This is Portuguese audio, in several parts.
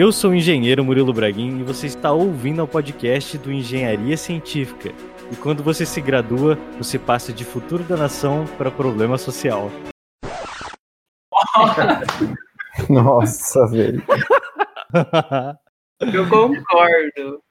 Eu sou o engenheiro Murilo Braguin e você está ouvindo ao podcast do Engenharia Científica. E quando você se gradua, você passa de futuro da nação para problema social. Nossa, velho. Eu concordo.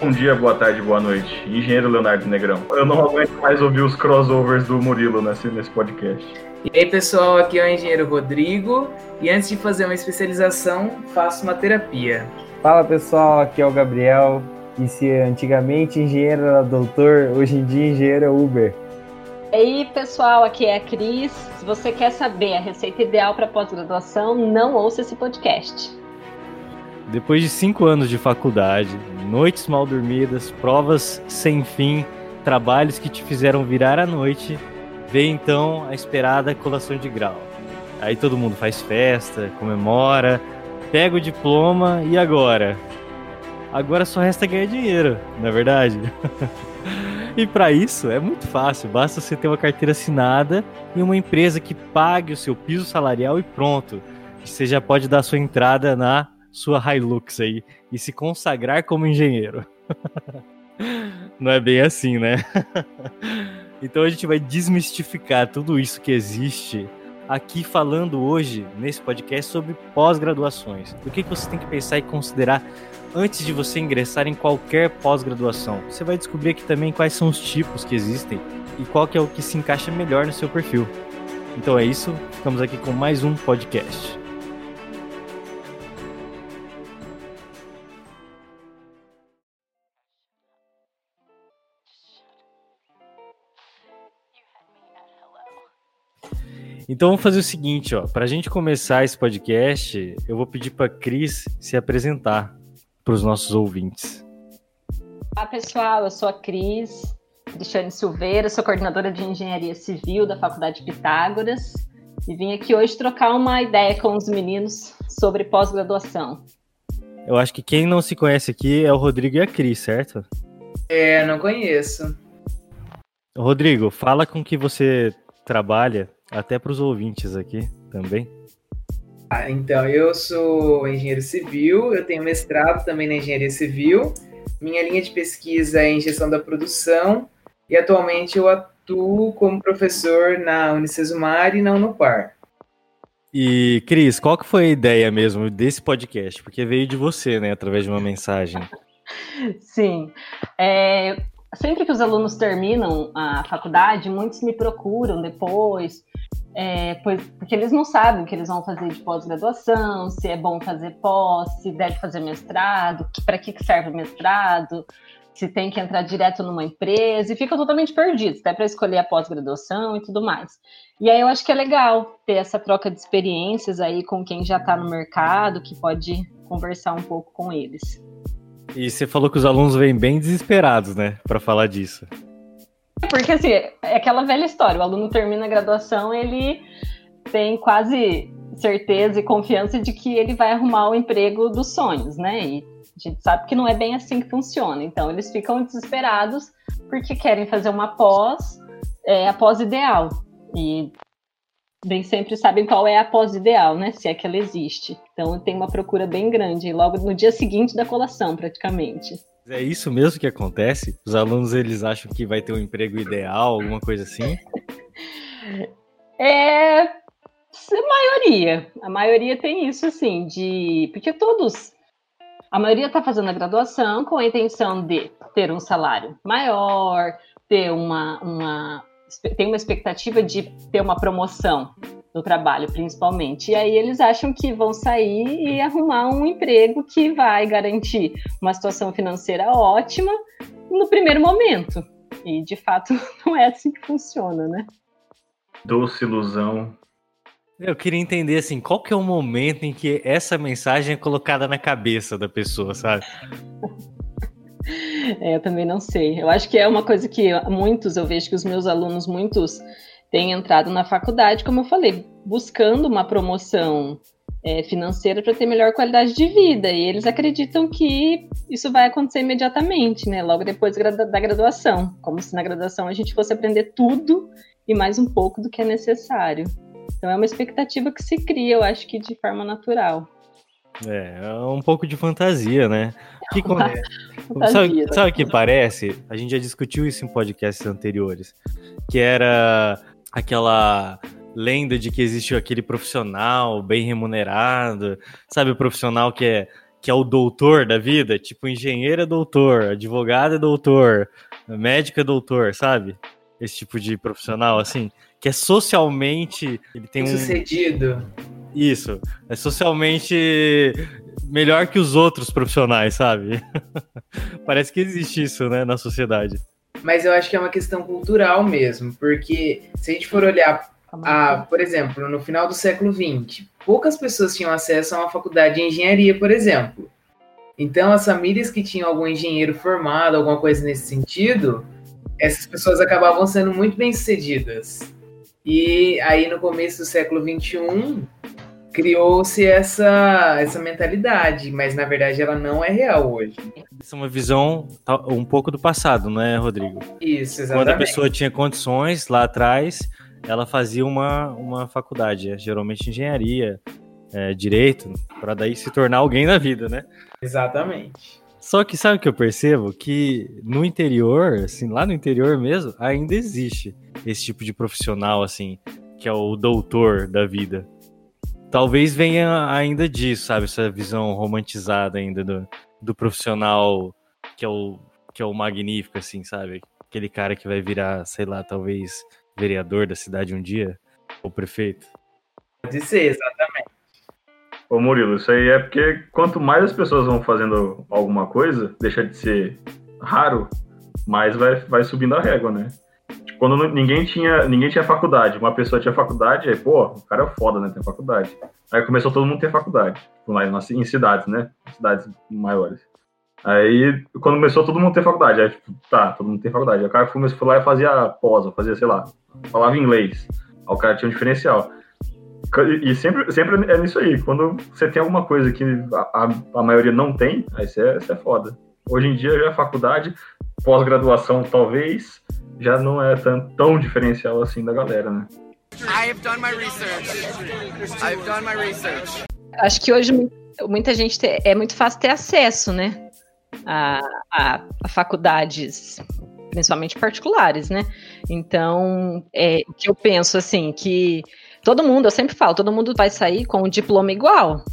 Bom dia, boa tarde, boa noite. Engenheiro Leonardo Negrão. Eu não aguento mais ouvir os crossovers do Murilo nesse, nesse podcast. E aí, pessoal, aqui é o engenheiro Rodrigo. E antes de fazer uma especialização, faço uma terapia. Fala pessoal, aqui é o Gabriel. E se antigamente engenheiro era doutor, hoje em dia engenheiro é Uber. E aí, pessoal, aqui é a Cris. Se você quer saber a receita ideal para pós-graduação, não ouça esse podcast. Depois de cinco anos de faculdade, noites mal dormidas, provas sem fim, trabalhos que te fizeram virar à noite, vem então a esperada colação de grau. Aí todo mundo faz festa, comemora, pega o diploma e agora? Agora só resta ganhar dinheiro, não é verdade? e para isso é muito fácil, basta você ter uma carteira assinada e uma empresa que pague o seu piso salarial e pronto. Você já pode dar sua entrada na sua Hilux aí e se consagrar como engenheiro. Não é bem assim, né? então a gente vai desmistificar tudo isso que existe aqui falando hoje nesse podcast sobre pós-graduações. O que, você tem que pensar e considerar antes de você ingressar em qualquer pós-graduação. Você vai descobrir aqui também quais são os tipos que existem e qual que é o que se encaixa melhor no seu perfil. Então é isso, ficamos aqui com mais um podcast. Então vamos fazer o seguinte, ó. Para a gente começar esse podcast, eu vou pedir para Cris se apresentar para os nossos ouvintes. Olá pessoal, eu sou a Cris Cristiane Silveira, sou coordenadora de Engenharia Civil da Faculdade Pitágoras e vim aqui hoje trocar uma ideia com os meninos sobre pós-graduação. Eu acho que quem não se conhece aqui é o Rodrigo e a Cris, certo? É, não conheço. Rodrigo, fala com que você trabalha até para os ouvintes aqui também. Ah, então, eu sou engenheiro civil, eu tenho mestrado também na engenharia civil. Minha linha de pesquisa é em gestão da produção e atualmente eu atuo como professor na Unicesumar e na Unopar. E, Cris, qual que foi a ideia mesmo desse podcast? Porque veio de você, né, através de uma mensagem. Sim. É, sempre que os alunos terminam a faculdade, muitos me procuram depois é, pois, porque eles não sabem o que eles vão fazer de pós-graduação, se é bom fazer pós, se deve fazer mestrado, para que, serve o mestrado, se tem que entrar direto numa empresa, e ficam totalmente perdidos, até para escolher a pós-graduação e tudo mais. E aí eu acho que é legal ter essa troca de experiências aí com quem já está no mercado, que pode conversar um pouco com eles. E você falou que os alunos vêm bem desesperados, né, para falar disso. Porque, assim, é aquela velha história. O aluno termina a graduação, ele tem quase certeza e confiança de que ele vai arrumar o emprego dos sonhos, né? E a gente sabe que não é bem assim que funciona. Então, eles ficam desesperados porque querem fazer uma pós, é, a pós ideal. E bem sempre sabem qual é a pós ideal, né? Se é que ela existe. Então, tem uma procura bem grande, logo no dia seguinte da colação, praticamente. É isso mesmo que acontece? Os alunos eles acham que vai ter um emprego ideal, alguma coisa assim? É a maioria. A maioria tem isso assim, de porque todos a maioria está fazendo a graduação com a intenção de ter um salário maior, ter uma, uma tem uma expectativa de ter uma promoção no trabalho, principalmente. E aí eles acham que vão sair e arrumar um emprego que vai garantir uma situação financeira ótima no primeiro momento. E de fato não é assim que funciona, né? Doce ilusão. Eu queria entender assim, qual que é o momento em que essa mensagem é colocada na cabeça da pessoa, sabe? É, eu também não sei. Eu acho que é uma coisa que muitos, eu vejo que os meus alunos, muitos têm entrado na faculdade, como eu falei, buscando uma promoção é, financeira para ter melhor qualidade de vida. E eles acreditam que isso vai acontecer imediatamente, né? Logo depois da graduação. Como se na graduação a gente fosse aprender tudo e mais um pouco do que é necessário. Então é uma expectativa que se cria, eu acho que de forma natural. É, é um pouco de fantasia, né? Que, Fantasia, sabe, né? sabe o que parece? A gente já discutiu isso em podcasts anteriores. Que era aquela lenda de que existe aquele profissional bem remunerado, sabe? O profissional que é, que é o doutor da vida, tipo engenheiro é doutor, advogado é doutor, médico é doutor, sabe? Esse tipo de profissional, assim, que é socialmente. Ele tem um. Sucedido. Isso. É socialmente melhor que os outros profissionais, sabe? Parece que existe isso, né, na sociedade. Mas eu acho que é uma questão cultural mesmo, porque se a gente for olhar, a, por exemplo, no final do século XX, poucas pessoas tinham acesso a uma faculdade de engenharia, por exemplo. Então, as famílias que tinham algum engenheiro formado, alguma coisa nesse sentido, essas pessoas acabavam sendo muito bem-sucedidas. E aí, no começo do século XXI, criou-se essa, essa mentalidade, mas na verdade ela não é real hoje. Essa é uma visão tá, um pouco do passado, não é, Rodrigo? Isso, Quando a exatamente. pessoa tinha condições lá atrás, ela fazia uma, uma faculdade, é, geralmente engenharia, é, direito, para daí se tornar alguém na vida, né? Exatamente. Só que sabe o que eu percebo? Que no interior, assim, lá no interior mesmo, ainda existe esse tipo de profissional, assim, que é o doutor da vida. Talvez venha ainda disso, sabe? Essa visão romantizada ainda do, do profissional que é, o, que é o magnífico, assim, sabe? Aquele cara que vai virar, sei lá, talvez vereador da cidade um dia, ou prefeito. Pode ser, exatamente. Ô Murilo, isso aí é porque quanto mais as pessoas vão fazendo alguma coisa, deixa de ser raro, mais vai, vai subindo a régua, né? Tipo, quando ninguém tinha, ninguém tinha faculdade, uma pessoa tinha faculdade, aí, pô, o cara é foda, né? Tem faculdade. Aí começou todo mundo a ter faculdade, lá nas- em cidades, né? Cidades maiores. Aí, quando começou todo mundo a ter faculdade, aí, tipo, tá, todo mundo tem faculdade. Aí o cara começou foi lá e fazia pós, fazia, sei lá, falava inglês. Aí o cara tinha um diferencial. E sempre, sempre é nisso aí. Quando você tem alguma coisa que a, a maioria não tem, aí você é, você é foda. Hoje em dia já é faculdade, pós-graduação talvez, já não é tão, tão diferencial assim da galera, né? I have done my research. I've done my research. Acho que hoje mu- muita gente te- é muito fácil ter acesso, né? A, a- a faculdades, principalmente particulares, né? Então, é, o que eu penso assim, que todo mundo, eu sempre falo, todo mundo vai sair com o diploma igual.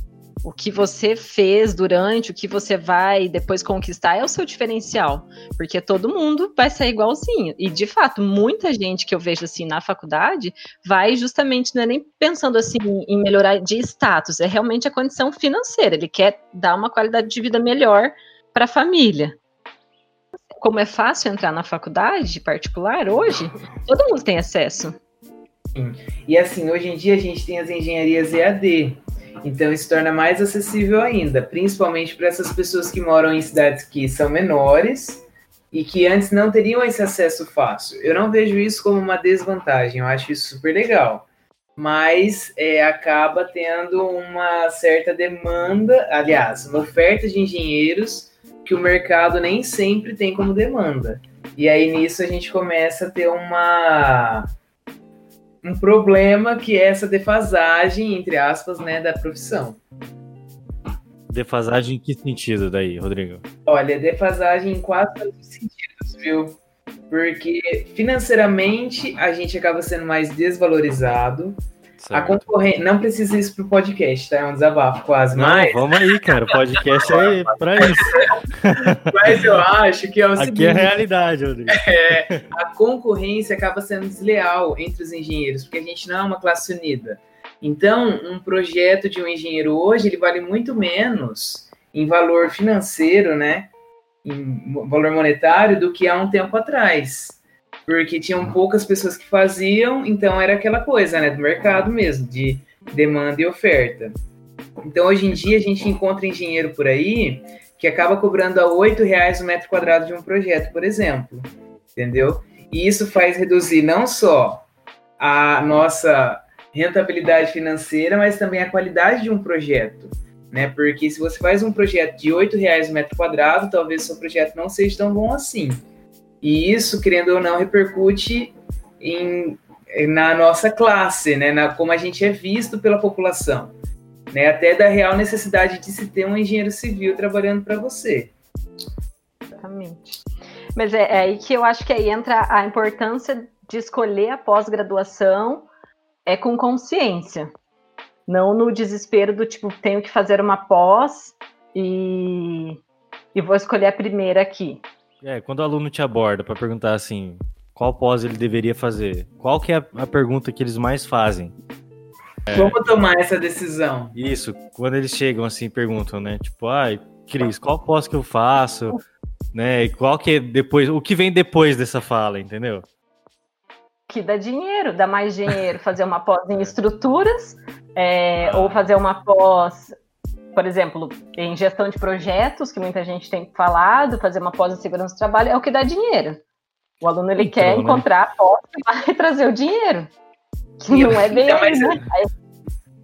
O que você fez durante, o que você vai depois conquistar é o seu diferencial, porque todo mundo vai sair igualzinho. E de fato, muita gente que eu vejo assim na faculdade vai justamente não é nem pensando assim em melhorar de status, é realmente a condição financeira. Ele quer dar uma qualidade de vida melhor para a família. Como é fácil entrar na faculdade particular hoje, todo mundo tem acesso. E assim, hoje em dia a gente tem as engenharias EAD, então isso torna mais acessível ainda, principalmente para essas pessoas que moram em cidades que são menores e que antes não teriam esse acesso fácil. Eu não vejo isso como uma desvantagem, eu acho isso super legal. Mas é, acaba tendo uma certa demanda, aliás, uma oferta de engenheiros que o mercado nem sempre tem como demanda. E aí nisso a gente começa a ter uma um problema que é essa defasagem, entre aspas, né, da profissão. Defasagem em que sentido daí, Rodrigo? Olha, defasagem em quase todos os sentidos, viu? Porque financeiramente a gente acaba sendo mais desvalorizado. A Certo. concorrência. Não precisa isso pro podcast, tá? É um desabafo quase. Não, Mas, vamos aí, cara. O podcast é pra isso. mas eu acho que é o Aqui seguinte. é a realidade, Rodrigo. É, a concorrência acaba sendo desleal entre os engenheiros, porque a gente não é uma classe unida. Então, um projeto de um engenheiro hoje, ele vale muito menos em valor financeiro, né? Em valor monetário do que há um tempo atrás. Porque tinham poucas pessoas que faziam, então era aquela coisa, né? Do mercado mesmo, de demanda e oferta. Então, hoje em dia, a gente encontra engenheiro por aí que acaba cobrando a 8 reais o metro quadrado de um projeto, por exemplo entendeu? E isso faz reduzir não só a nossa rentabilidade financeira, mas também a qualidade de um projeto, né? Porque se você faz um projeto de R$ reais o metro quadrado, talvez seu projeto não seja tão bom assim. E isso, querendo ou não, repercute em, na nossa classe, né? Na, como a gente é visto pela população. né? Até da real necessidade de se ter um engenheiro civil trabalhando para você. Exatamente. Mas é, é, aí que eu acho que aí entra a importância de escolher a pós-graduação é com consciência. Não no desespero do tipo, tenho que fazer uma pós e, e vou escolher a primeira aqui. É, quando o aluno te aborda para perguntar assim, qual pós ele deveria fazer, qual que é a, a pergunta que eles mais fazem? É, Como tomar essa decisão? Isso, quando eles chegam assim perguntam, né? Tipo, ai, Cris, qual pós que eu faço? Né? E qual que é depois, o que vem depois dessa fala, entendeu? Que dá dinheiro, dá mais dinheiro fazer uma pós em estruturas, é, ah. ou fazer uma pós, por exemplo, em gestão de projetos, que muita gente tem falado, fazer uma pós em segurança do trabalho, é o que dá dinheiro. O aluno ele então, quer né? encontrar a pós que vai trazer o dinheiro. Que não é bem então, mas, né?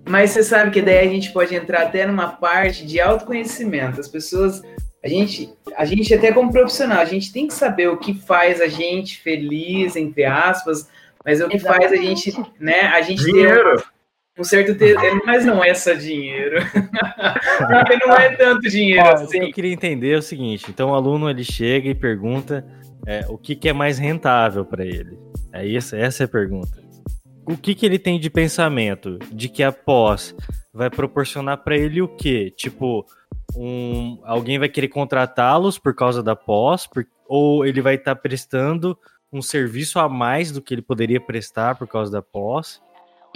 mas você sabe que daí a gente pode entrar até numa parte de autoconhecimento. As pessoas, a gente, a gente até como profissional, a gente tem que saber o que faz a gente feliz, entre aspas, mas o que Exatamente. faz a gente, né? A gente dinheiro. ter um certo tempo, mas não é só dinheiro. não é tanto dinheiro Ó, assim. O que eu queria entender é o seguinte: então o aluno ele chega e pergunta é, o que, que é mais rentável para ele. É isso, essa é a pergunta o que, que ele tem de pensamento? De que a pós vai proporcionar para ele o quê? Tipo, um, alguém vai querer contratá-los por causa da pós, por, ou ele vai estar tá prestando um serviço a mais do que ele poderia prestar por causa da pós?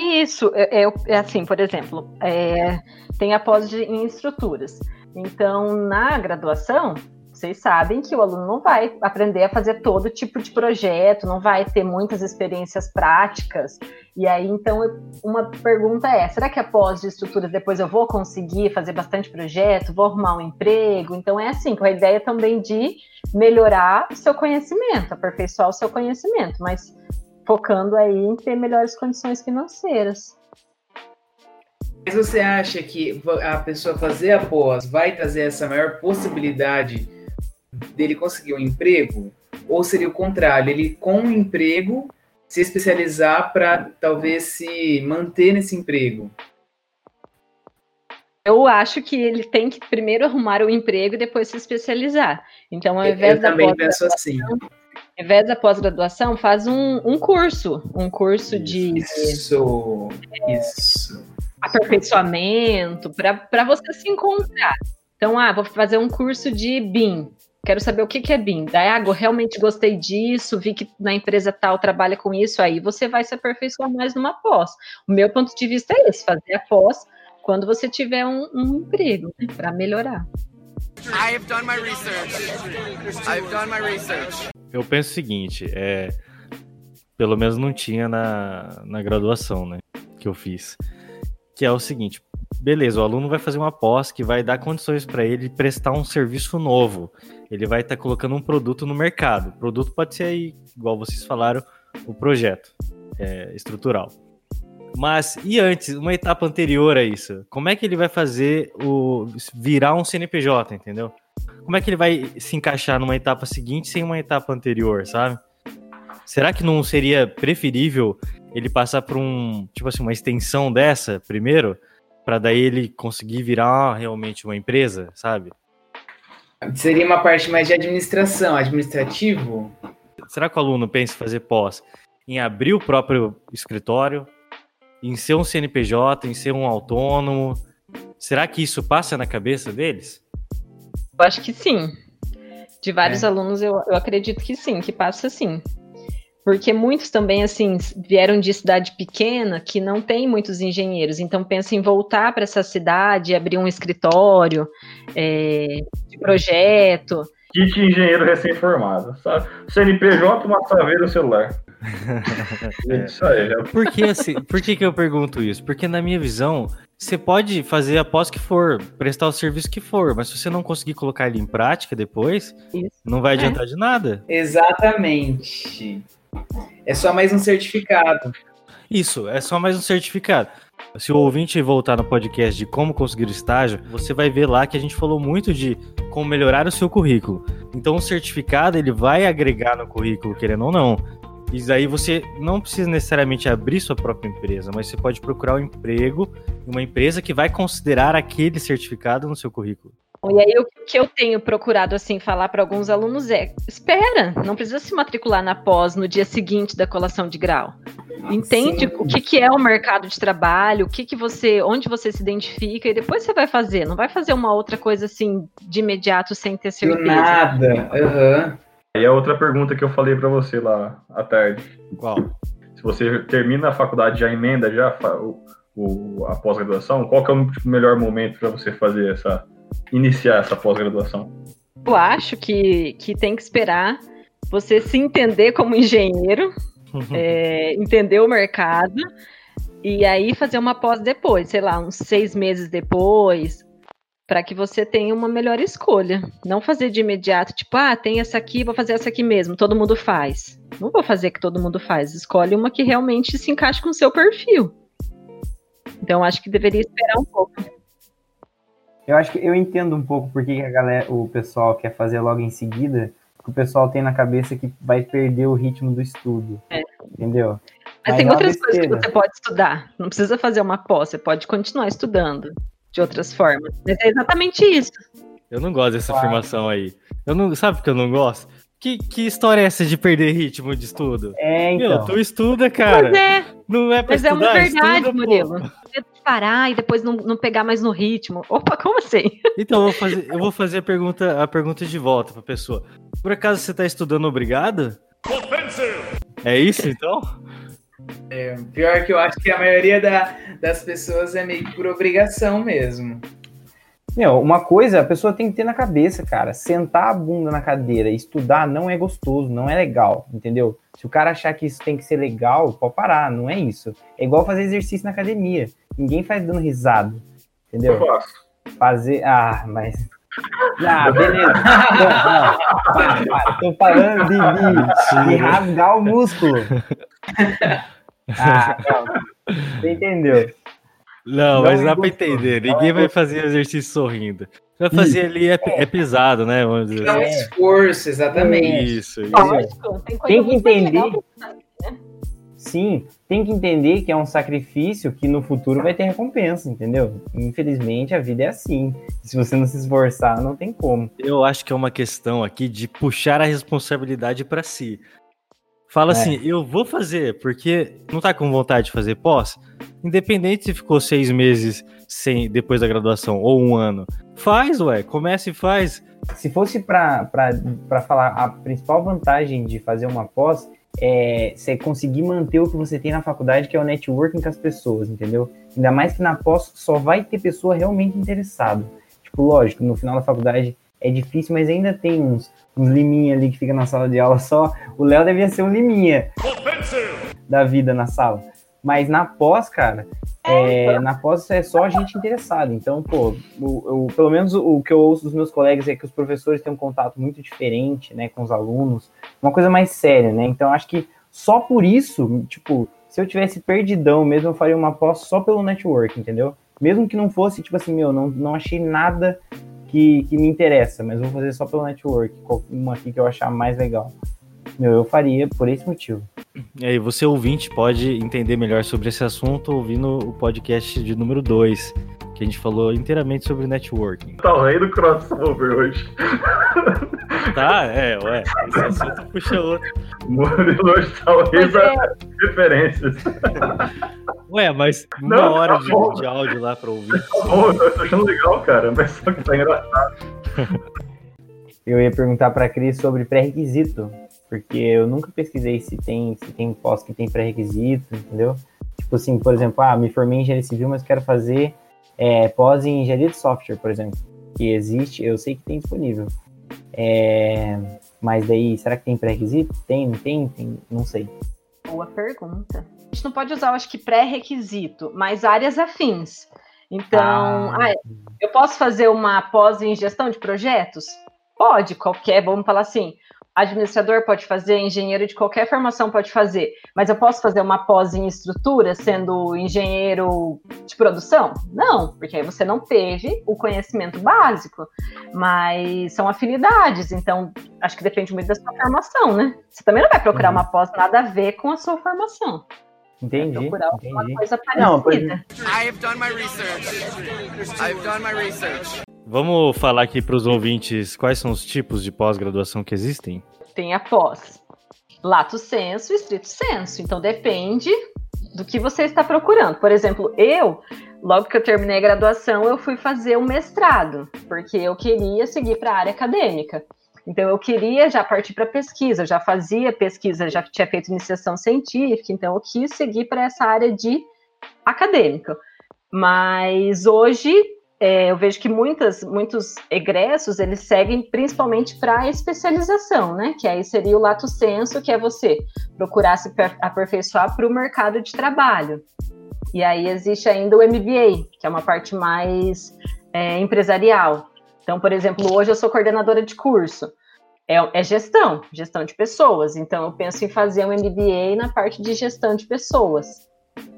Isso, é, é, é assim, por exemplo, é, tem a pós em estruturas. Então, na graduação, vocês sabem que o aluno não vai aprender a fazer todo tipo de projeto, não vai ter muitas experiências práticas. E aí, então, uma pergunta é: será que após de estruturas depois eu vou conseguir fazer bastante projeto, vou arrumar um emprego? Então, é assim, com a ideia também de melhorar o seu conhecimento, aperfeiçoar o seu conhecimento, mas focando aí em ter melhores condições financeiras. Mas você acha que a pessoa fazer a pós vai trazer essa maior possibilidade dele conseguir um emprego? Ou seria o contrário, ele com o emprego se especializar para talvez se manter nesse emprego? Eu acho que ele tem que primeiro arrumar o emprego e depois se especializar. Então, ao invés eu da também penso assim. Invés da pós-graduação, faz um, um curso, um curso de isso, isso, aperfeiçoamento para você se encontrar. Então, ah, vou fazer um curso de BIM. Quero saber o que, que é BIM. Daí, ah, realmente gostei disso, vi que na empresa tal trabalha com isso, aí você vai se aperfeiçoar mais numa pós. O meu ponto de vista é esse, fazer a pós quando você tiver um, um emprego, né, para melhorar. I done my research. I've done my research. Eu penso o seguinte, é, pelo menos não tinha na, na graduação, né, que eu fiz, que é o seguinte, beleza, o aluno vai fazer uma pós que vai dar condições para ele prestar um serviço novo. Ele vai estar tá colocando um produto no mercado. O produto pode ser aí, igual vocês falaram, o projeto é, estrutural. Mas e antes, uma etapa anterior a isso? Como é que ele vai fazer o virar um CNPJ, entendeu? Como é que ele vai se encaixar numa etapa seguinte sem uma etapa anterior, sabe? Será que não seria preferível ele passar por um, tipo assim, uma extensão dessa primeiro? para daí ele conseguir virar realmente uma empresa, sabe? Seria uma parte mais de administração, administrativo? Será que o aluno pensa em fazer pós em abrir o próprio escritório, em ser um CNPJ, em ser um autônomo? Será que isso passa na cabeça deles? Eu acho que sim. De vários é. alunos, eu, eu acredito que sim, que passa sim. Porque muitos também, assim, vieram de cidade pequena que não tem muitos engenheiros, então pensa em voltar para essa cidade, abrir um escritório é, de projeto. Kit engenheiro recém-formado, sabe? CNPJ, uma saveira celular. é. Isso aí. É. Por que, assim, por que, que eu pergunto isso? Porque na minha visão, você pode fazer a pós que for, prestar o serviço que for, mas se você não conseguir colocar ele em prática depois, isso. não vai adiantar é. de nada. Exatamente. É só mais um certificado. Isso, é só mais um certificado. Se o ouvinte voltar no podcast de como conseguir o estágio, você vai ver lá que a gente falou muito de como melhorar o seu currículo. Então o certificado ele vai agregar no currículo, querendo ou não. E aí você não precisa necessariamente abrir sua própria empresa, mas você pode procurar um emprego em uma empresa que vai considerar aquele certificado no seu currículo. E aí o que eu tenho procurado assim falar para alguns alunos é: espera, não precisa se matricular na pós no dia seguinte da colação de grau. Entende Sim. o que, que é o mercado de trabalho, o que, que você, onde você se identifica e depois você vai fazer. Não vai fazer uma outra coisa assim de imediato sem ter Do certeza. nada. Aham. E a outra pergunta que eu falei pra você lá à tarde. Qual? Se você termina a faculdade, já emenda já o, o- a pós-graduação, qual que é o tipo, melhor momento para você fazer essa iniciar essa pós-graduação? Eu acho que, que tem que esperar você se entender como engenheiro, é, entender o mercado e aí fazer uma pós depois, sei lá, uns seis meses depois, para que você tenha uma melhor escolha. Não fazer de imediato, tipo, ah, tem essa aqui, vou fazer essa aqui mesmo, todo mundo faz. Não vou fazer que todo mundo faz, escolhe uma que realmente se encaixe com o seu perfil. Então, acho que deveria esperar um pouco. Eu acho que eu entendo um pouco por que que a galera, o pessoal quer fazer logo em seguida, porque o pessoal tem na cabeça que vai perder o ritmo do estudo. É. Entendeu? Mas, Mas tem é outras coisas que besteira. você pode estudar. Não precisa fazer uma pós, você pode continuar estudando de outras formas. Mas é exatamente isso. Eu não gosto dessa Claro. afirmação aí. Eu não, sabe por que eu não gosto? Que, que história é essa de perder ritmo de estudo? É, Meu, então. tu estuda, cara. Mas é, Não é pra mas é uma estudar? verdade, Estuda, pô. Murilo. Você parar e depois não, não pegar mais no ritmo. Opa, como assim? Então, eu vou fazer, eu vou fazer a, pergunta, a pergunta de volta pra pessoa. Por acaso você tá estudando obrigado? É isso, então? Pior que eu acho que a maioria da- das pessoas é meio que por obrigação mesmo. Meu, uma coisa a pessoa tem que ter na cabeça, cara. Sentar a bunda na cadeira e estudar não é gostoso, não é legal, entendeu? Se o cara achar que isso tem que ser legal, pode parar, não é isso. É igual fazer exercício na academia. Ninguém faz dando risada, Eu entendeu? faço. Fazer. Ah, mas. Ah, beleza. Não, não. Para, para. Tô falando de, de, de rasgar o músculo. Ah, não. Você entendeu? Não, Não mas dá pra entender. não Ninguém vai fazer exercício sorrindo. Vai fazer ali é, é pesado, né? Vamos dizer. É um É. esforço, exatamente. Isso, isso. Lógico, tem que entender. Sim, tem que entender que é um sacrifício que no futuro vai ter recompensa, entendeu? Infelizmente a vida é assim. Se você não se esforçar, não tem como. Eu acho que é uma questão aqui de puxar a responsabilidade pra si. Fala É. assim, eu vou fazer, porque não tá com vontade de fazer pós? Independente se ficou seis meses sem depois da graduação ou um ano. Faz, ué, começa e faz. Se fosse para falar a principal vantagem de fazer uma pós é você conseguir manter o que você tem na faculdade, que é o networking com as pessoas, entendeu? Ainda mais que na pós só vai ter pessoa realmente interessada. Tipo, lógico, no final da faculdade é difícil, mas ainda tem uns, uns liminha ali que fica na sala de aula só. O Léo devia ser um liminha da vida na sala. Mas na pós, cara, é, na pós é só gente interessada. Então, pô, o, o- pelo menos o, que eu ouço dos meus colegas é que os professores têm um contato muito diferente, né, com os alunos, uma coisa mais séria, né? Então, acho que só por isso, tipo, se eu tivesse perdidão mesmo, eu faria uma pós só pelo network, entendeu? Mesmo que não fosse, tipo assim, meu, não, não achei nada que, que me interessa, mas vou fazer só pelo network, uma aqui que eu achar mais legal. Meu, eu faria por esse motivo. E aí, você ouvinte pode entender melhor sobre esse assunto ouvindo o podcast de número 2, que a gente falou inteiramente sobre networking. Tá o rei do crossover hoje. Tá? É, ué. Esse assunto puxa outro. O Murilo hoje tá o rei das é, referências. Ué, mas uma Não, hora tá de, de áudio lá pra ouvir. Tá bom, eu tô achando legal, cara. Mas só que tá engraçado. Eu ia perguntar para a Cris sobre pré-requisito, porque eu nunca pesquisei se tem, se tem pós que tem pré-requisito, entendeu? Tipo assim, por exemplo, ah, me formei em engenharia civil, mas quero fazer é, pós em engenharia de software, por exemplo, que existe, eu sei que tem disponível. É, mas daí, será que tem pré-requisito? Tem, não tem? tem? Não sei. boa pergunta. A gente não pode usar, eu acho que pré-requisito, mas áreas afins. Então, Ah. ah, eu posso fazer uma pós em gestão de projetos? Pode, qualquer, vamos falar assim, administrador pode fazer, engenheiro de qualquer formação pode fazer, mas eu posso fazer uma pós em estrutura sendo engenheiro de produção? Não, porque aí você não teve o conhecimento básico, mas são afinidades, então acho que depende muito da sua formação, né? Você também não vai procurar Uhum. uma pós nada a ver com a sua formação. Entendi, procurar alguma entendi. coisa Não, parecida. I have done my research. I've done my research. Vamos falar aqui para os ouvintes quais são os tipos de pós-graduação que existem? Tem a pós lato senso e estrito senso. Então depende do que você está procurando. Por exemplo, eu, logo que eu terminei a graduação, eu fui fazer o mestrado, porque eu queria seguir para a área acadêmica. Então eu queria já partir para pesquisa, já fazia pesquisa, já tinha feito iniciação científica, então eu quis seguir para essa área de acadêmica. Mas hoje é, eu vejo que muitas, muitos egressos eles seguem principalmente para a especialização, né? Que aí seria o lato senso, que é você procurar se per- aperfeiçoar para o mercado de trabalho. E aí existe ainda o MBA, que é uma parte mais é, empresarial. Então, por exemplo, hoje eu sou coordenadora de curso. É, é gestão, gestão de pessoas. Então, eu penso em fazer um MBA na parte de gestão de pessoas.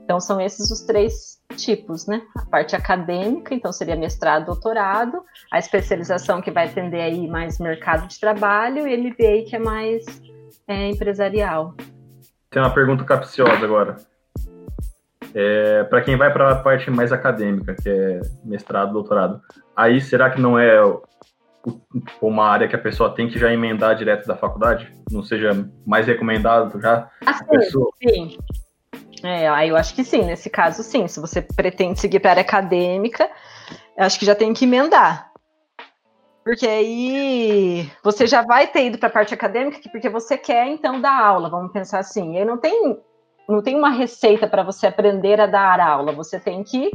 Então, são esses os três tipos, né? A parte acadêmica, então seria mestrado, doutorado, a especialização que vai atender aí mais mercado de trabalho e MBA que é mais é, empresarial. Tem uma pergunta capciosa agora. É, para quem vai para a parte mais acadêmica, que é mestrado, doutorado, aí será que não é uma área que a pessoa tem que já emendar direto da faculdade? Não seja mais recomendado já? Assim, pessoa, sim. É, aí eu acho que sim, nesse caso sim. Se você pretende seguir para a área acadêmica, acho que já tem que emendar. Porque aí você já vai ter ido para a parte acadêmica porque você quer então dar aula, vamos pensar assim. E aí não tem, não tem uma receita para você aprender a dar aula, você tem que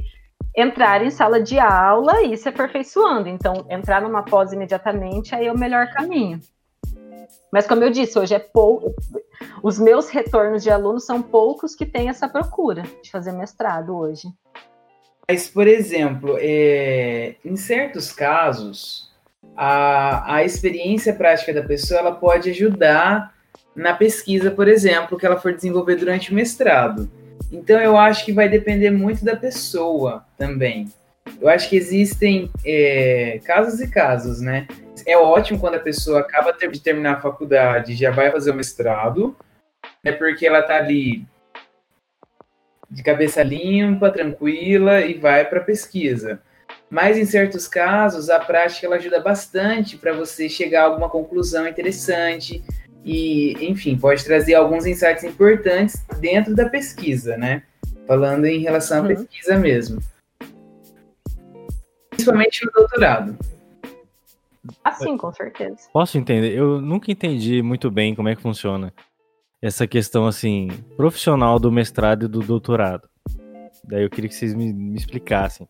entrar em sala de aula e se aperfeiçoando. Então, entrar numa pós imediatamente aí é o melhor caminho. Mas como eu disse, hoje é pouco. Os meus retornos de alunos são poucos que têm essa procura de fazer mestrado hoje. Mas, por exemplo, é, em certos casos, a, a experiência prática da pessoa ela pode ajudar na pesquisa, por exemplo, que ela for desenvolver durante o mestrado. Então, eu acho que vai depender muito da pessoa também. Eu acho que existem é, casos e casos, né? É ótimo quando a pessoa acaba de terminar a faculdade e já vai fazer o mestrado, é porque ela tá ali de cabeça limpa, tranquila e vai para pesquisa. Mas em certos casos, a prática ela ajuda bastante para você chegar a alguma conclusão interessante e, enfim, pode trazer alguns insights importantes dentro da pesquisa, né? Falando em relação à Uhum. pesquisa mesmo. Principalmente no doutorado. Assim, com certeza. Posso entender? Eu nunca entendi muito bem como é que funciona essa questão assim profissional do mestrado e do doutorado. Daí eu queria que vocês me, me explicassem.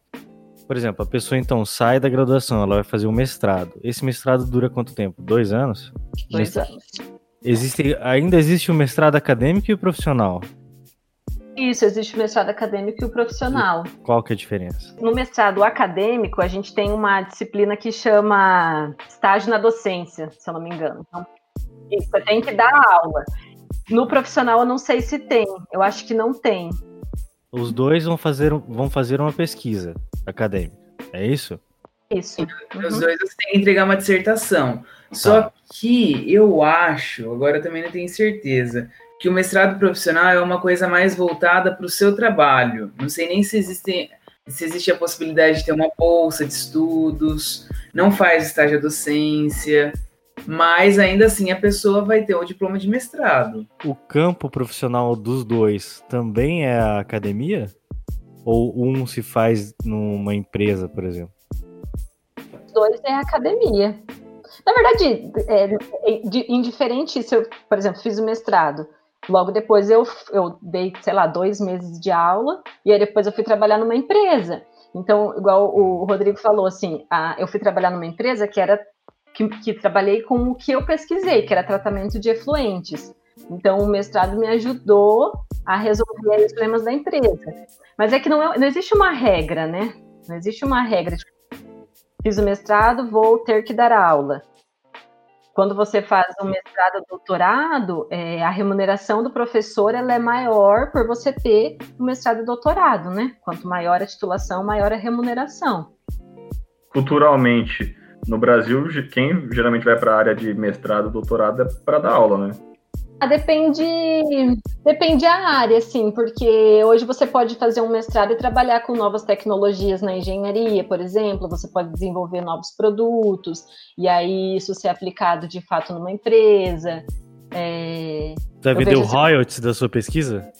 Por exemplo, a pessoa então sai da graduação, ela vai fazer um mestrado. Esse mestrado dura quanto tempo? Dois anos? Dois anos. Existe, ainda existe o mestrado acadêmico e o profissional. Isso, existe o mestrado acadêmico e o profissional. Qual que é a diferença? No mestrado acadêmico, a gente tem uma disciplina que chama estágio na docência, se eu não me engano. Então, isso, você tem que dar aula. No profissional, eu não sei se tem. Eu acho que não tem. Os dois vão fazer, um- vão fazer uma pesquisa acadêmica. É isso? Isso. Os Uhum. dois você tem que entregar uma dissertação. Só que eu acho, agora eu também não tenho certeza, que o mestrado profissional é uma coisa mais voltada para o seu trabalho. Não sei nem se existe, se existe a possibilidade de ter uma bolsa de estudos, não faz estágio à docência, mas ainda assim a pessoa vai ter o diploma de mestrado. O campo profissional dos dois também é a academia? Ou um se faz numa empresa, por exemplo? Os dois é academia. Na verdade, é, é de- indiferente se eu, por exemplo, fiz o mestrado. Logo depois eu, eu dei, sei lá, dois meses de aula, e aí depois eu fui trabalhar numa empresa. Então, igual o Rodrigo falou, assim, a- eu fui trabalhar numa empresa que era que, que trabalhei com o que eu pesquisei, que era tratamento de efluentes. Então, o mestrado me ajudou a resolver os problemas da empresa. Mas é que não, é- não existe uma regra, né? Não existe uma regra. Tipo, fiz o mestrado, vou ter que dar aula. Quando você faz um mestrado, doutorado, é, a remuneração do professor ela é maior por você ter o um mestrado e doutorado, né? Quanto maior a titulação, maior a remuneração. Culturalmente, no Brasil, quem geralmente vai para a área de mestrado, doutorado é para dar aula, né? Ah, depende, depende a área, sim, porque hoje você pode fazer um mestrado e trabalhar com novas tecnologias na engenharia, por exemplo, você pode desenvolver novos produtos, e aí isso ser aplicado de fato numa empresa. É... Vai vender o royalties da sua pesquisa?